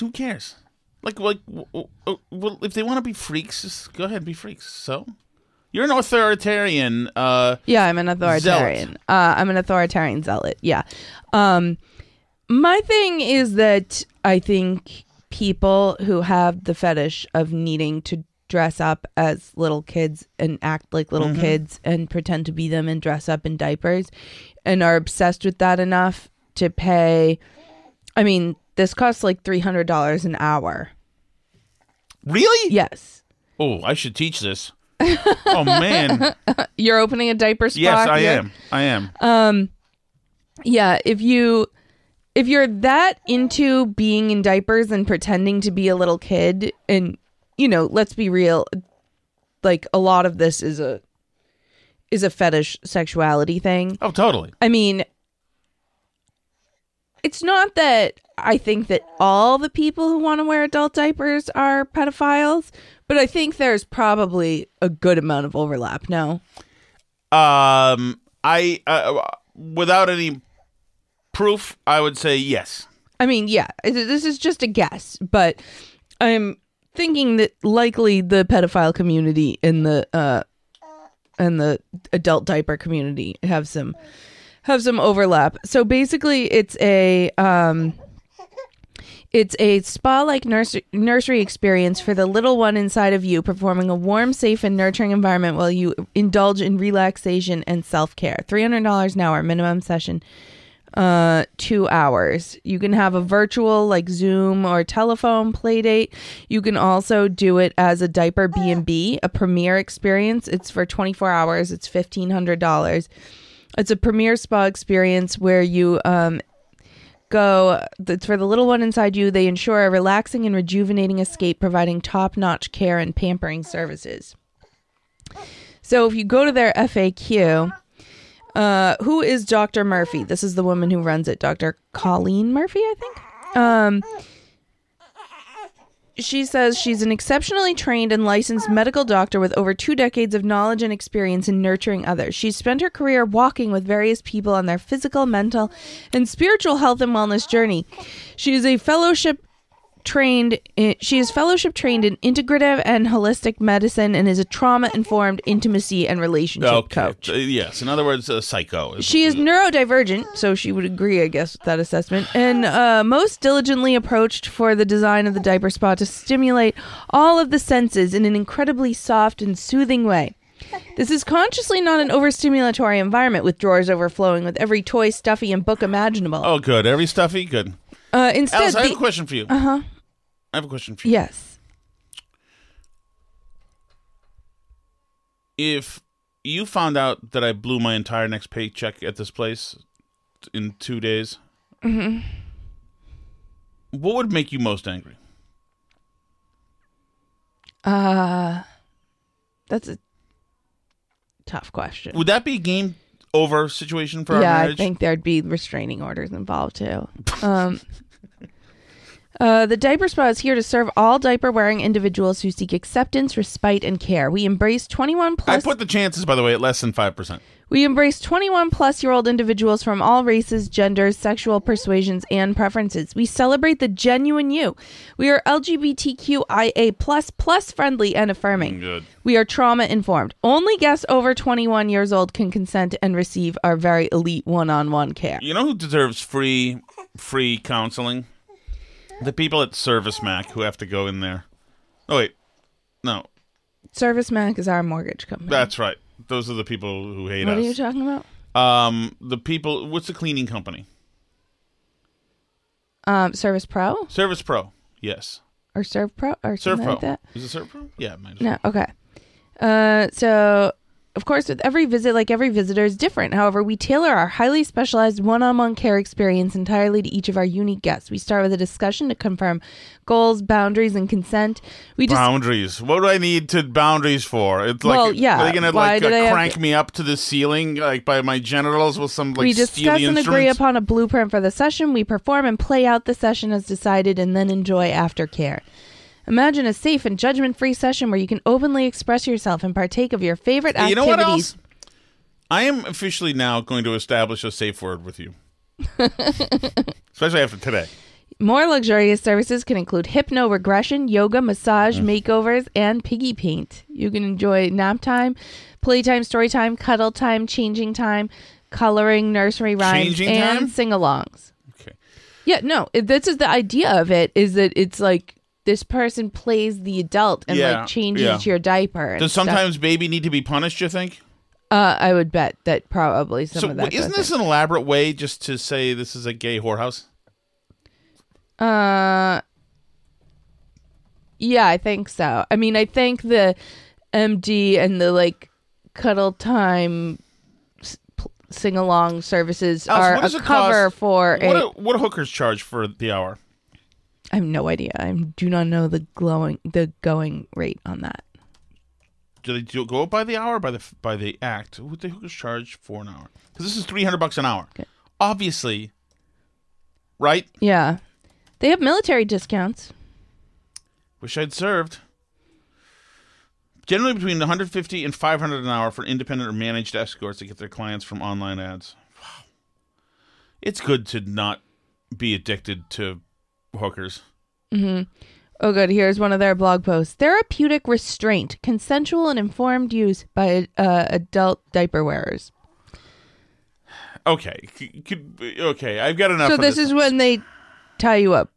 Who cares? Like, like, w- well, if they want to be freaks, just go ahead and be freaks. So, you're an authoritarian. Uh, Yeah, I'm an authoritarian. Uh, I'm an authoritarian zealot. Yeah. Um, my thing is that I think people who have the fetish of needing to dress up as little kids and act like little Mhm. kids and pretend to be them and dress up in diapers and are obsessed with that enough to pay. I mean, this costs like $300 an hour. really? Yes. Oh, I should teach this. oh man. You're opening a diaper spa? Yes, I here? am. I am. Um yeah, if you if you're that into being in diapers and pretending to be a little kid and you know, let's be real, like a lot of this is a is a fetish sexuality thing. Oh, totally. I mean, it's not that I think that all the people who want to wear adult diapers are pedophiles, but I think there's probably a good amount of overlap. No. Um, I uh, without any proof, I would say yes. I mean, yeah, this is just a guess, but I'm thinking that likely the pedophile community and the uh and the adult diaper community have some have some overlap. So basically, it's a um it's a spa-like nursery, nursery experience for the little one inside of you, performing a warm, safe, and nurturing environment while you indulge in relaxation and. Three hundred dollars an hour minimum session uh two hours. You can have a virtual like zoom or telephone play date. You can also do it as a diaper b&b a premier experience. It's for 24 hours. It's $1500 it's a premier spa experience where you um go it's for the little one inside you they ensure a relaxing and rejuvenating escape providing top-notch care and pampering services so if you go to their faq uh, who is Dr. Murphy? This is the woman who runs it, Dr. Colleen Murphy, I think. Um, she says she's an exceptionally trained and licensed medical doctor with over two decades of knowledge and experience in nurturing others. She's spent her career walking with various people on their physical, mental, and spiritual health and wellness journey. She is a fellowship trained in, she is fellowship trained in integrative and holistic medicine and is a trauma informed intimacy and relationship Okay. coach. Uh, yes. In other words, a psycho. She is neurodivergent, so she would agree, I guess, with that assessment, and uh, most diligently approached for the design of the diaper spa to stimulate all of the senses in an incredibly soft and soothing way. This is consciously not an overstimulatory environment with drawers overflowing with every toy, stuffy, and book imaginable. Oh, good. Every stuffy, good. Uh, instead, Alice, I have the- a question for you. Uh huh. I have a question for you. Yes. If you found out that I blew my entire next paycheck at this place in two days, hmm what would make you most angry? Uh, that's a tough question. Would that be game over situation for our yeah, marriage. I think there'd be restraining orders involved too. Um, uh, the diaper spa is here to serve all diaper wearing individuals who seek acceptance, respite, and care. We embrace 21 plus. I put the chances, by the way, at less than five percent. we embrace 21 plus year old individuals from all races, genders, sexual persuasions, and preferences. We celebrate the genuine you. We are LGBTQIA plus plus friendly and affirming. Good. We are trauma informed. Only guests over 21 years old can consent and receive our very elite one on one care. You know who deserves free free counseling? The people at Service Mac who have to go in there. Oh wait, no, Service Mac is our mortgage company. that's right. Those are the people who hate us. what are you talking about? um, the people. What's the cleaning company? Um, Service Pro Service Pro. Yes, or Serve Pro or Serve something Pro. like that? Is it Serve Pro? Yeah, it might as No, okay. Uh, so of course, with every visit, like every visitor is different. However, we tailor our highly specialized one-on-one care experience entirely to each of our unique guests. We start with a discussion to confirm goals, boundaries, and consent. We just boundaries. What do I need to boundaries for? It's like, Well, yeah, are they gonna like uh, they crank me up to the ceiling like by my genitals with some like we discuss and agree upon a blueprint for the session. We perform and play out the session as decided, and then enjoy aftercare. Imagine a safe and judgment-free session where you can openly express yourself and partake of your favorite activities. you know what else? I am officially now going to establish a safe word with you, especially after today. More luxurious services can include hypno regression, yoga, massage, Mm. makeovers, and piggy paint. You can enjoy nap time, playtime, story time, cuddle time, changing time, coloring, nursery rhymes, Changing and time? sing-alongs. Okay. Yeah, no, it- this is the idea of it. Is that it's like this person plays the adult and Yeah, like changes yeah. your diaper. and Does stuff. sometimes baby need to be punished? You think? Uh, I would bet that probably some So of that. isn't goes this an elaborate way just to say this is a gay whorehouse? in. Uh, yeah, I think so. I mean, I think the MD and the like cuddle time sing along services Alice, are what does a it cover cost- for What, a. do- what do hookers charge for the hour? I have no idea. I do not know the glowing the going rate on that. Do they do, go by the hour by the by the act? What do hookers charge for an hour? Because this is three hundred bucks an hour. Okay. Obviously, right? Yeah, they have military discounts. Wish I'd served. Generally between 150 and 500 an hour for independent or managed escorts to get their clients from online ads. Wow. It's good to not be addicted to hookers. Oh, good. Here's one of their blog posts: therapeutic restraint, consensual and informed use by uh, adult diaper wearers. Okay. c- okay, I've got enough so this this. is when they tie you up.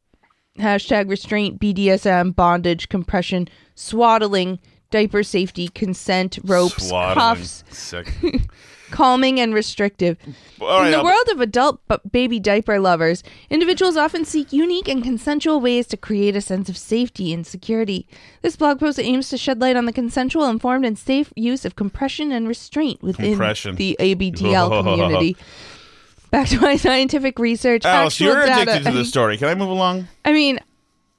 Hashtag restraint, BDSM, bondage, compression, swaddling, diaper safety, consent, ropes, Swaddling. cuffs, Sick. calming, and restrictive. Right, In the I'll- world of adult bu- baby diaper lovers, individuals often seek unique and consensual ways to create a sense of safety and security. This blog post aims to shed light on the consensual, informed, and safe use of compression and restraint within Compression. the ABDL community. Back to my scientific research. Alice, you're data. addicted to this story. Can I move along? I mean,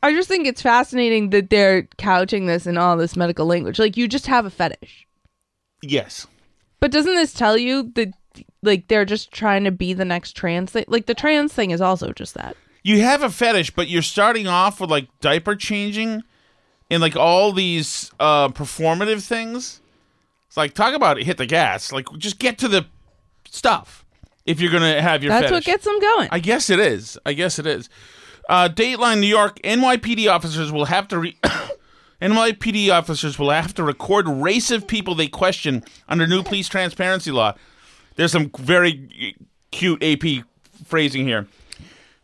I just think it's fascinating that they're couching this in all this medical language. Like, you just have a fetish. Yes. But doesn't this tell you that, like, they're just trying to be the next trans thing? Like, the trans thing is also just that. You have a fetish, but you're starting off with like diaper changing and like all these uh performative things. It's like talk about it, hit the gas. Like just get to the stuff. If you're gonna have your That's fetish. what gets them going. I guess it is. I guess it is. Uh, Dateline New York NYPD officers will have to re- NYPD officers will have to record race of people they question under new police transparency law. There's some very cute AP phrasing here.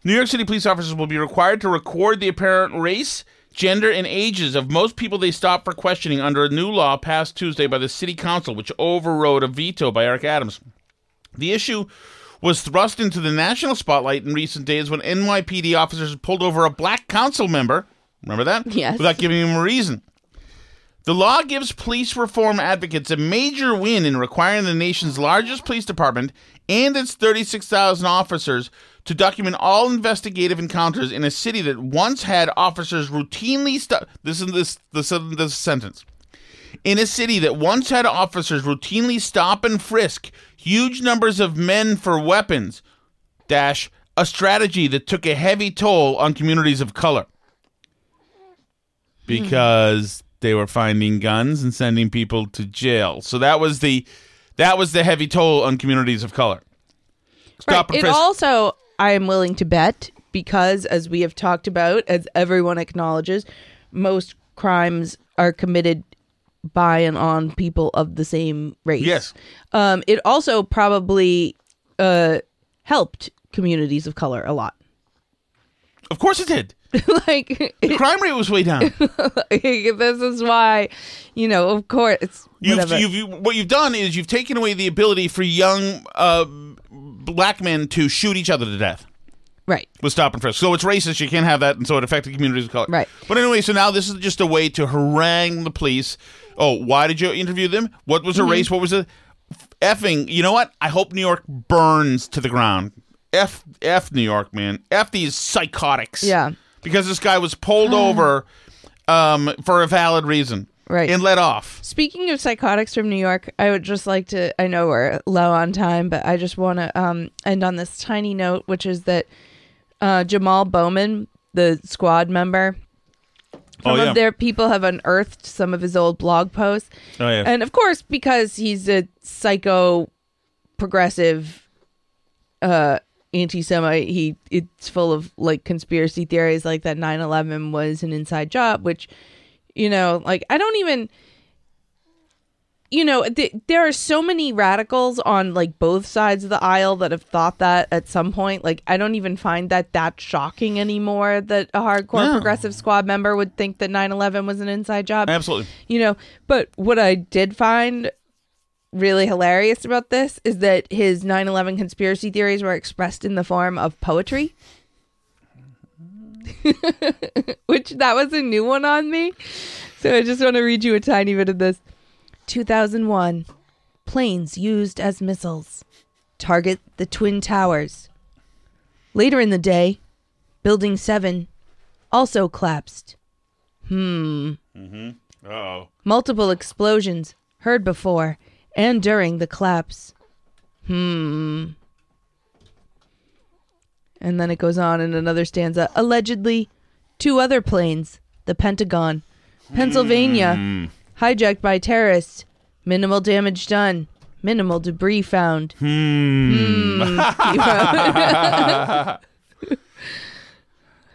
New York City police officers will be required to record the apparent race, gender, and ages of most people they stop for questioning under a new law passed Tuesday by the City Council, which overrode a veto by Eric Adams. The issue was thrust into the national spotlight in recent days when NYPD officers pulled over a black council member. Remember that? Yes. Without giving him a reason. The law gives police reform advocates a major win in requiring the nation's largest police department and its 36,000 officers to document all investigative encounters in a city that once had officers routinely stop. This is this this, this sentence. In a city that once had officers routinely stop and frisk huge numbers of men for weapons, dash, a strategy that took a heavy toll on communities of color. Because they were finding guns and sending people to jail. So that was the that was the heavy toll on communities of color. Stop Right. It frisk. also, I am willing to bet, because as we have talked about, as everyone acknowledges, most crimes are committed by and on people of the same race. Yes. Um, it also probably uh, helped communities of color a lot. of course it did. like, The crime rate was way down. this is why, you know, of course, it's You've, you've, you, what you've done is you've taken away the ability for young uh, black men to shoot each other to death right. with stop and frisk. So it's racist. You can't have that, and so it affected communities of color. Right. But anyway, so now this is just a way to harangue the police. Oh, why did you interview them? What was the Mm-hmm. race? What was the effing? You know what? I hope New York burns to the ground. F F New York, man. F these psychotics. Yeah. Because this guy was pulled over um, for a valid reason. Right. And let off. Speaking of psychotics from New York, I would just like to. I know we're low on time, but I just want to um, end on this tiny note, which is that uh, Jamal Bowman, the squad member, some Oh, yeah. of their people have unearthed some of his old blog posts. Oh, yeah. And of course, because he's a psycho progressive uh anti-semite he it's full of like conspiracy theories like that 9-11 was an inside job which you know like i don't even you know th- there are so many radicals on like both sides of the aisle that have thought that at some point like i don't even find that that shocking anymore that a hardcore No. progressive squad member would think that 9-11 was an inside job Absolutely. you know but what i did find really hilarious about this is that his 9-11 conspiracy theories were expressed in the form of poetry. Which that was a new one on me. So i just want to read you a tiny bit of this. 2001 planes used as missiles target the twin towers. Later in the day building 7 also collapsed. Hmm. Oh. multiple explosions heard before and during the collapse. Hmm. And then it goes on in another stanza. Allegedly, two other planes, the Pentagon, Pennsylvania, hijacked by terrorists. Minimal damage done. Minimal debris found. Hmm. I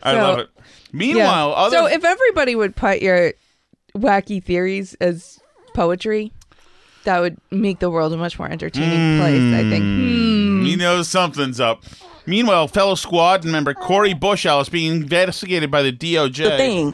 So- love it. Meanwhile, Yeah. other so if everybody would put your wacky theories as poetry, that would make the world a much more entertaining place. I think. Hmm. He knows something's up. Meanwhile, fellow squad member Corey Bushell is being investigated by the DOJ. the thing.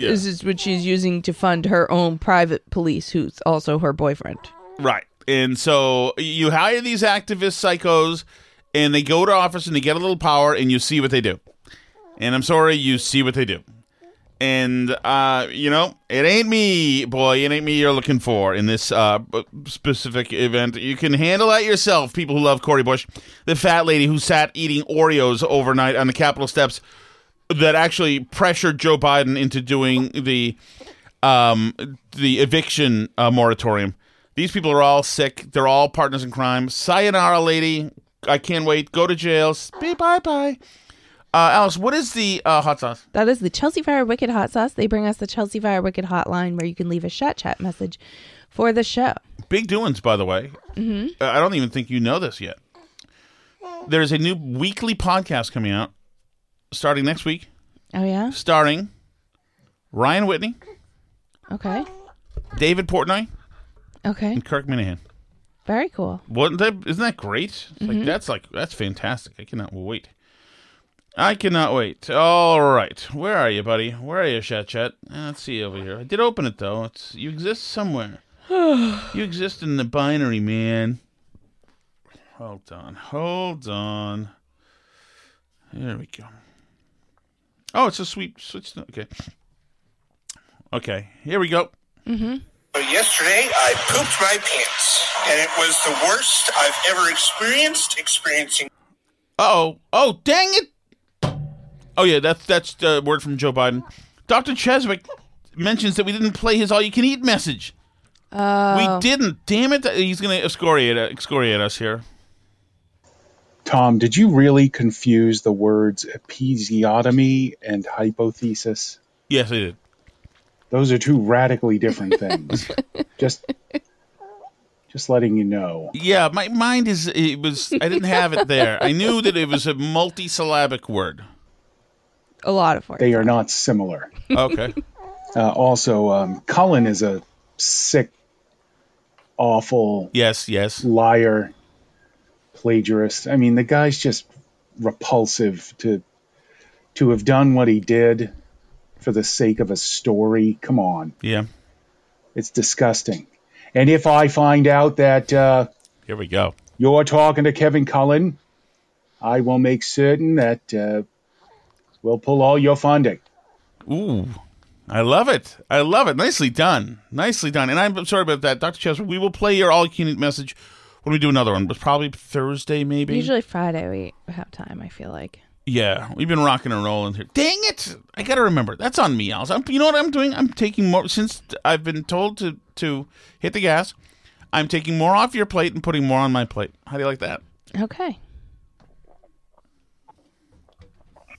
Yeah. this is what she's using to fund her own private police, who's also her boyfriend. Right. And so you hire these activist psychos and they go to office and they get a little power and you see what they do. And I'm sorry, you see what they do. And uh, you know, it ain't me, boy. It ain't me you're looking for in this uh, specific event. You can handle that yourself. People who love Cori Bush, the fat lady who sat eating Oreos overnight on the Capitol steps, that actually pressured Joe Biden into doing the um, the eviction uh, moratorium. These people are all sick. They're all partners in crime. Sayonara, lady. I can't wait. Go to jail. Be bye bye. Uh, Alice, what is the uh, hot sauce? That is the Chelsea Fire Wicked Hot Sauce. They bring us the Chelsea Fire Wicked Hotline where you can leave a chat chat message for the show. Big doings, by the way. Mm-hmm. I don't even think you know this yet. There's a new weekly podcast coming out starting next week, Oh, yeah? starring Ryan Whitney, Okay. David Portnoy, Okay. and Kirk Minihane. Very cool. Wasn't that? Isn't that great? It's Like that's like that's fantastic. I cannot wait. I cannot wait. All right, where are you, buddy? Where are you, Chat Chat? Uh, Let's see over here. I did open it though. It's you exist somewhere. you exist in the binary, man. Hold on. Hold on. There we go. Oh, it's a sweet switch. Okay. Okay. Here we go. Mm-hmm. So yesterday, I pooped my pants, and it was the worst I've ever experienced. Experiencing. Oh, oh, dang it! Oh yeah, that's that's the word from Joe Biden. Doctor Cheswick mentions that we didn't play his all-you-can-eat message. Oh. We didn't. Damn it! He's gonna excoriate excoriate us here. Tom, did you really confuse the words episiotomy and hypothesis? Yes, I did. Those are two radically different things. just just letting you know. Yeah, my mind is it was I didn't have it there. I knew that it was a multisyllabic word. A lot of words. They are not similar. Okay. Uh, also, um, Cullen is a sick, awful, yes, yes, liar, plagiarist. I mean, the guy's just repulsive to to have done what he did for the sake of a story. Come on, Yeah. it's disgusting. And if I find out that uh, Here we go. you're talking to Kevin Cullen, I will make certain that uh, we'll pull all your funding. Ooh. I love it. I love it. Nicely done. Nicely done. And I'm sorry about that, Dr. Cheswick. We will play your all can message when we do another one, but probably Thursday, maybe. Usually Friday we have time. I feel like. Yeah, we've been rocking and rolling here. Dang it! I gotta remember. That's on me, Alice. I'm, you know what I'm doing? I'm taking more since I've been told to to hit the gas. I'm taking more off your plate and putting more on my plate. How do you like that? Okay.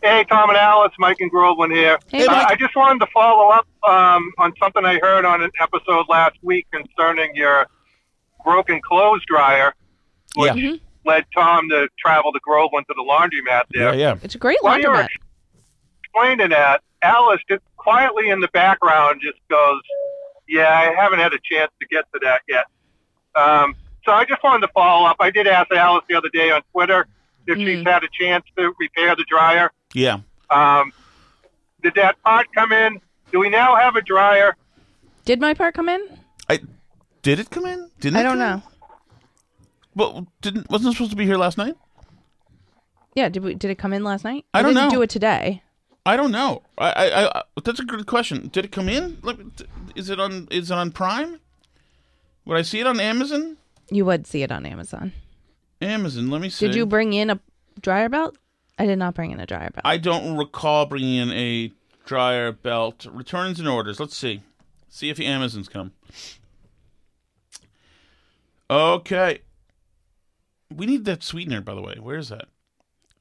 Hey, Tom and Alice, Mike and Groveland here. Hey, Uh, Mike. I just wanted to follow up um, on something I heard on an episode last week concerning your broken clothes dryer, which Yeah. led Tom to travel to Groveland to the laundromat there. Yeah, yeah. It's a great While you were laundromat. explaining that, Alice just quietly in the background just goes, "Yeah, I haven't had a chance to get to that yet." Um, so I just wanted to follow up. I did ask Alice the other day on Twitter if she's had a chance to repair the dryer. Yeah. Um, did that part come in? Do we now have a dryer? Did my part come in? I did it come in? Didn't I it don't come know. Well, didn't wasn't it supposed to be here last night? Yeah. Did we? Did it come in last night? I don't didn't know. Do it today. I don't know. I, I, I that's a good question. Did it come in? Let me- Is it on? Is it on Prime? Would I see it on Amazon? You would see it on Amazon. Amazon. Let me see. Did you bring in a dryer belt? I did not bring in a dryer belt. I don't recall bringing in a dryer belt. Returns and orders. Let's see. See if the Amazons come. Okay. We need that sweetener, by the way. Where is that?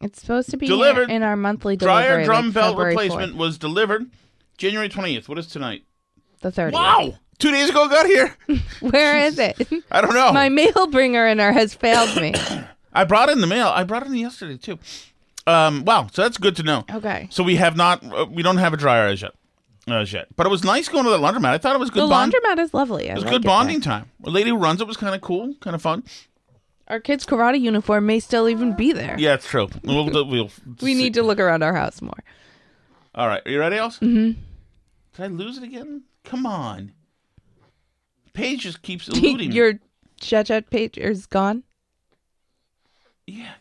It's supposed to be Delivered. in our monthly Dryer drum like belt February replacement 4th, was delivered January 20th. What is tonight? the 30th. Wow! Two days ago, it got here. Where is it? I don't know. My mail bringer in her has failed me. I brought in the mail. I brought it in yesterday too. Um, wow, so that's good to know. Okay. So we have not, uh, we don't have a dryer as yet, as yet. But it was nice going to the laundromat. I thought it was good. the bond- laundromat is lovely. I It was like good there. bonding time. The lady who runs it was kind of cool, kind of fun. Our kid's karate uniform may still even be there. Yeah, it's true. We'll, we'll We need to look around our house more. All right, are you ready, Alice? hmm Did I lose it again? Come on. Paige just keeps eluding. me. Your chat chat page is gone. Yeah.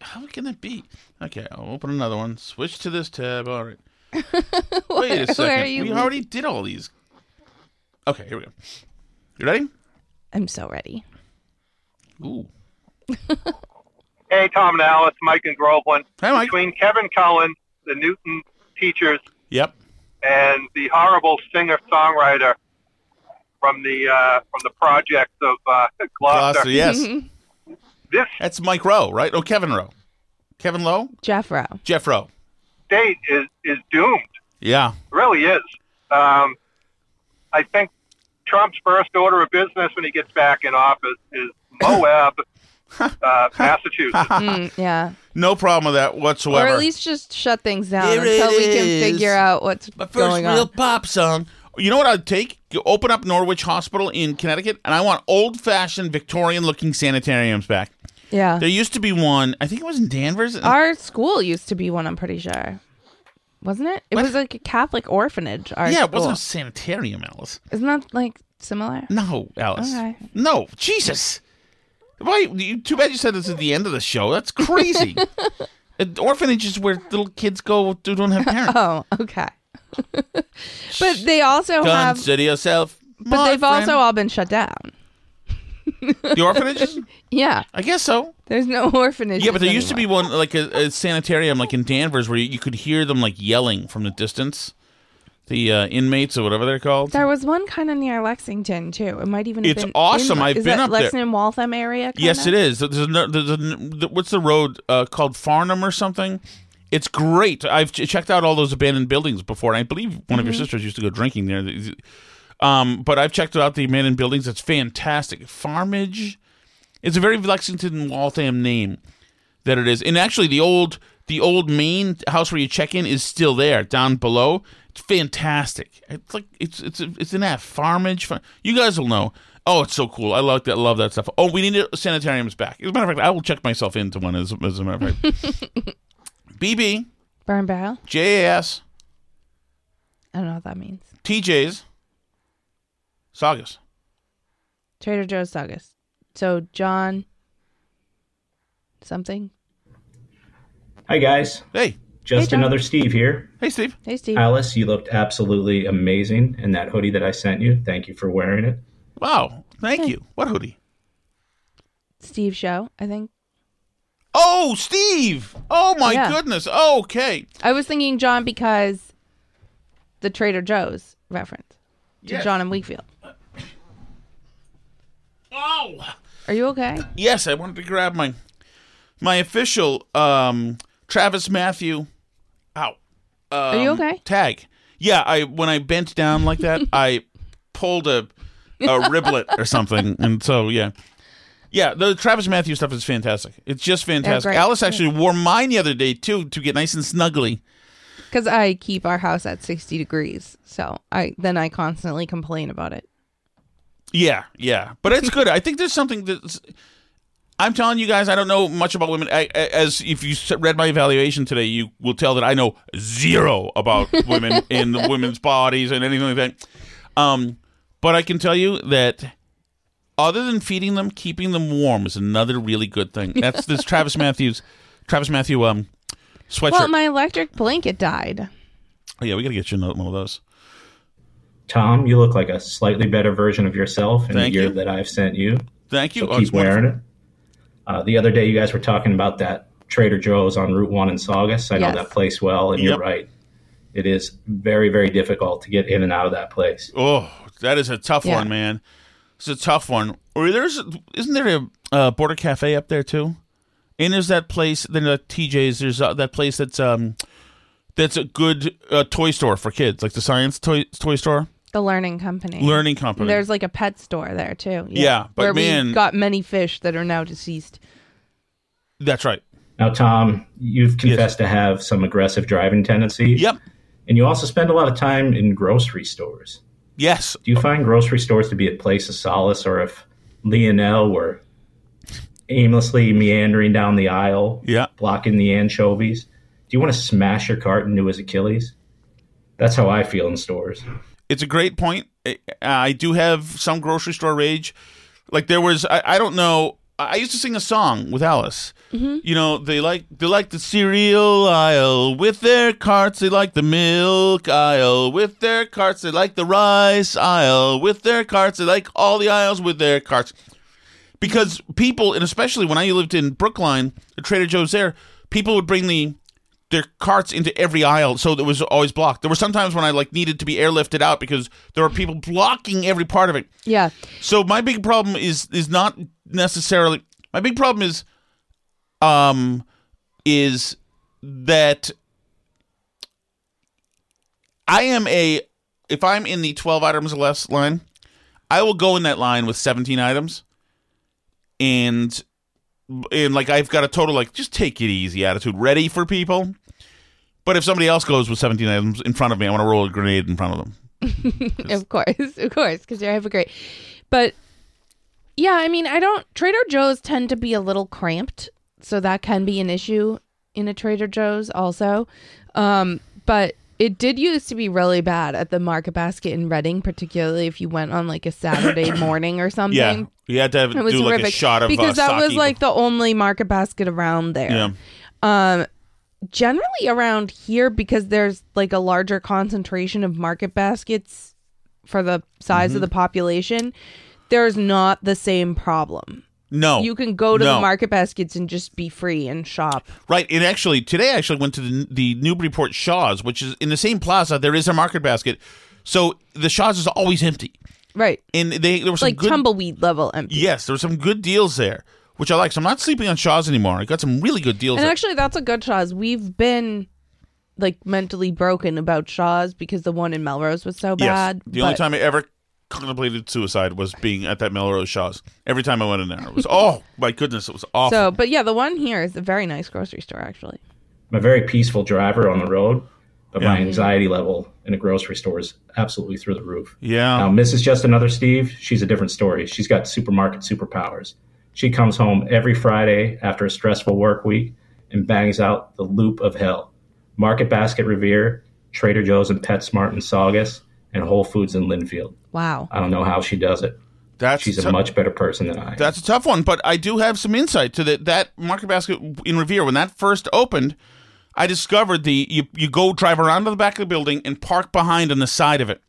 How can it be? Okay, I'll open another one. Switch to this tab. All right. Wait a second. where are you we lo- already did all these. Okay, here we go. You ready? I'm so ready. Ooh. Hey, Tom and Alice, Mike and Groveland. Hi, Mike. Between Kevin Cullen, the Newton teachers, Yep. and the horrible singer-songwriter from the uh, from the project of uh, Gloucester. Gloucester, yes. This That's Mike Rowe, right? Oh, Kevin Rowe. Kevin Lowe? Jeff Rowe. Jeff Rowe. State is is doomed. Yeah. It really is. Um, I think Trump's first order of business when he gets back in office is Moab, uh, Massachusetts. Mm, yeah. No problem with that whatsoever. Or at least just shut things down Here until we can is. figure out what's going on. My first going real on. pop song. You know what I'd take? You open up Norwich Hospital in Connecticut, and I want old fashioned Victorian looking sanitariums back. Yeah. There used to be one, I think it was in Danvers. Our school used to be one, I'm pretty sure. Wasn't it? It What? was like a Catholic orphanage. Our yeah, it school. wasn't a sanitarium, Alice. Isn't that like similar? No, Alice. Okay. No, Jesus. Why? You, too bad you said this at the end of the show. That's crazy. An orphanage is where little kids go who don't have parents. Oh, okay. but they also have. Consider yourself. But my they've friend. also all been shut down. The orphanages. Yeah. I guess so. There's no orphanage. Yeah, but there used to be one like a, a sanitarium, like in Danvers, where you, you could hear them like yelling from the distance. The uh, inmates or whatever they're called. There was one kind of near Lexington too. It might even. Have It's been awesome. in- I've is been that up there. Lexington Waltham area. Yes, kinda? it is. There's a, there's a, the- what's the road uh, called Farnham or something? It's great. I've ch- checked out all those abandoned buildings before, and I believe one of your Mhm. sisters used to go drinking there. Um, but I've checked out the Man abandoned buildings. It's fantastic. Farmage. It's a very Lexington Waltham name that it is, and actually the old the old main house where you check in is still there down below. It's fantastic. It's like it's it's it's in that farmage. Far- You guys will know. Oh, it's so cool. I love that. Love that stuff. Oh, we need a sanitariums back. As a matter of fact, I will check myself into one. As, as a matter of fact, BB, Burn barrel. JAS, I don't know what that means. TJ's, Saugus. Trader Joe's Saugus. So John. Something. Hi, guys. Hey. Just John. another Steve here. Hey, Steve. Hey, Steve. Alice, you looked absolutely amazing in that hoodie that I sent you. Thank you for wearing it. Wow. Thank you. What hoodie? Steve Show. I think. Oh, Steve. Oh my Yeah. goodness. Okay. I was thinking John because the Trader Joe's reference to Yes. John and Wakefield. Oh. Are you okay? Yes, I wanted to grab my my official um TravisMathew ow. Um, you okay? Tag. Yeah, I when I bent down like that, I pulled a a riblet or something, and so yeah. Yeah, the TravisMathew stuff is fantastic. It's just fantastic. Alice actually wore mine the other day too to get nice and snuggly. Because I keep our house at sixty degrees, so I then I constantly complain about it. Yeah, yeah, but it's good. I think there's something that's. I'm telling you guys, I don't know much about women. I, as if you read my evaluation today, you will tell that I know zero about women in the women's bodies and anything like that. Um, but I can tell you that other than feeding them, keeping them warm is another really good thing. That's this TravisMathews, Travis Matthew um sweatshirt. Well, my electric blanket died. oh yeah, we gotta get you another one of those. Tom, you look like a slightly better version of yourself in Thank the year you. that I've sent you. Thank you. So Oh, keep wearing wonderful. it. Uh, the other day, you guys were talking about that Trader Joe's on Route One in Saugus. I know that place well, and Yep. you're right. It is very, very difficult to get in and out of that place. Oh, that is a tough Yeah. one, man. It's a tough one. Or there's isn't there a uh, border cafe up there too? And there's that place. Then the TJ's. There's uh, that place that's um that's a good uh, toy store for kids, like the science toy toy store. The Learning Company. Learning Company. There's like a pet store there too. Yeah, but where man- we got many fish that are now deceased. That's right. Now, Tom, you've confessed to have some aggressive driving tendencies. Yep. And you also spend a lot of time in grocery stores. Yes. Do you find grocery stores to be a place of solace, or if Lionel were aimlessly meandering down the aisle, yeah. blocking the anchovies, do you want to smash your cart into his Achilles? That's how I feel in stores. It's a great point. I- do have some grocery store rage. Like there was, I, I don't know. I used to sing a song with Alice. Mm-hmm. You know, they like they like the cereal aisle with their carts. They like the milk aisle with their carts. They like the rice aisle with their carts. They like all the aisles with their carts. Because people, and especially when I lived in Brookline, the Trader Joe's there, people would bring the their carts into every aisle, so it was always blocked. There were sometimes when I like needed to be airlifted out because there were people blocking every part of it. Yeah. So my big problem is is not necessarily my big problem is um is that I am a if I'm in the 12 items or less line, I will go in that line with 17 items and and like I've got a total like just take it easy attitude ready for people. But if somebody else goes with 17 items in front of me, I want to roll a grenade in front of them. of course, of course, because you're a hypocrite. But yeah, I mean, I don't. Trader Joe's tend to be a little cramped, so that can be an issue in a Trader Joe's also. Um, but It did used to be really bad at the Market Basket in Reading, particularly if you went on like a Saturday morning or something. Yeah, you had to have, It was do like a horrific shot of because uh, that was like the only Market Basket around there. Yeah. Um, generally around here because there's like a larger concentration of Market Baskets for the size Mm-hmm. of the population. There's not the same problem. no, You can go to no. the Market Baskets and just be free and shop. Right, and actually today I actually went to the, the Newburyport Shaw's, which is in the same plaza. There is a market basket, so the Shaw's is always empty, Right. and they there was some like good tumbleweed level empty. yes, there were some good deals there, which I like. So I'm not sleeping on Shaw's anymore. I got some really good deals. And there. actually, that's a good Shaw's. We've been like mentally broken about Shaw's because the one in Melrose was so bad. yes, the only but- time I ever contemplated suicide was being at that Melrose Shaw's. Every time I went in there, it was oh my goodness, it was awful. So, but yeah, the one here is a very nice grocery store, actually. I'm a very peaceful driver on the road, but my anxiety level in a grocery store is absolutely through the roof. yeah, Now, Mrs. Just Another Steve, she's a different story. She's got supermarket superpowers. She comes home every Friday after a stressful work week and bangs out the loop of hell. Market Basket Revere, Trader Joe's and PetSmart in Saugus, and Whole Foods in Lynnfield. Wow. I don't know how she does it. that's She's a much better person than I am. That's a tough one, but I do have some insight to that. That market basket in Revere, when that first opened, I discovered the you you go drive around to the back of the building and park behind on the side of it.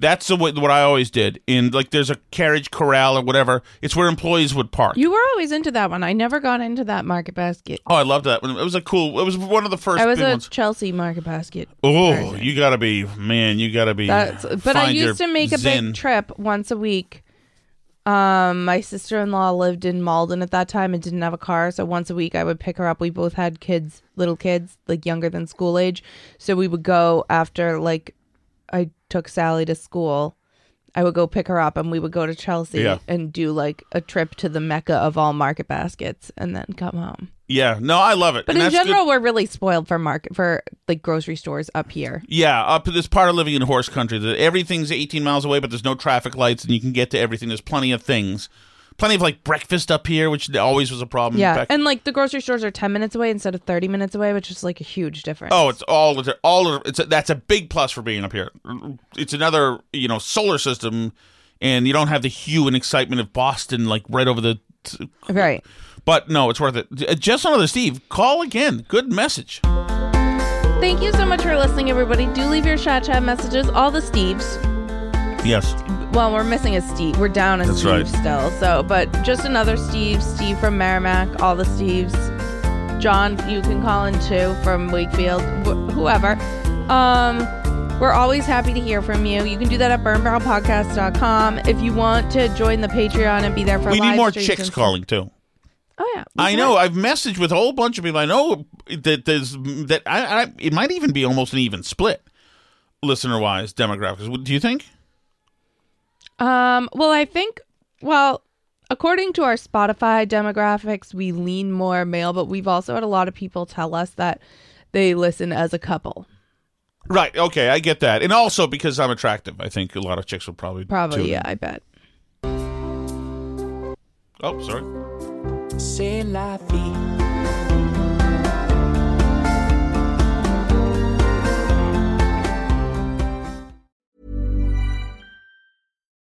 That's the way, what I always did. In like, there's a carriage corral or whatever. It's where employees would park. You were always into that one. I never got into that Market Basket. oh, I loved that. one. It was a cool. It was one of the first I was big a ones. Chelsea Market Basket. Oh, you gotta be man. You gotta be. That's, but I used to make a zen. big trip once a week. Um, my sister in law lived in Malden at that time and didn't have a car, so once a week I would pick her up. We both had kids, little kids, like younger than school age, so we would go after like I took Sally to school. I would go pick her up, and we would go to Chelsea Yeah. and do like a trip to the mecca of all market baskets, and then come home. Yeah, no, I love it. But And in that's good- general, we're really spoiled for market for like grocery stores up here. Yeah, up to this part of living in horse country that everything's 18 miles away, but there's no traffic lights, and you can get to everything. There's plenty of things, plenty of like breakfast up here, which always was a problem. Yeah, Back- and like the grocery stores are ten minutes away instead of thirty minutes away, which is like a huge difference. oh, it's all all it's a, that's a big plus for being up here. It's another you know solar system, and you don't have the hue and excitement of Boston like right over the. right. But no, it's worth it. Uh, Just another Steve. Call again. Good message. Thank you so much for listening, everybody. Do leave your chat chat messages. All the Steves. Yes. Well, we're missing a Steve. We're down a That's Steve right. still. So, but just another Steve. Steve from Merrimack. All the Steves. John, you can call in too from Wakefield. Wh- whoever. Um, we're always happy to hear from you. You can do that at burnbarrelpodcast.com. If you want to join the Patreon and be there for we need more chicks and calling too. Oh yeah. I know. I've messaged with a whole bunch of people. I know that there's that. I, I it might even be almost an even split, listener wise, demographics. Do you think? Um, well, I think, well, according to our Spotify demographics, we lean more male, but we've also had a lot of people tell us that they listen as a couple. Right. Okay, I get that, and also because I'm attractive, I think a lot of chicks will probably Probably, tune in. yeah, I bet. Oh, sorry.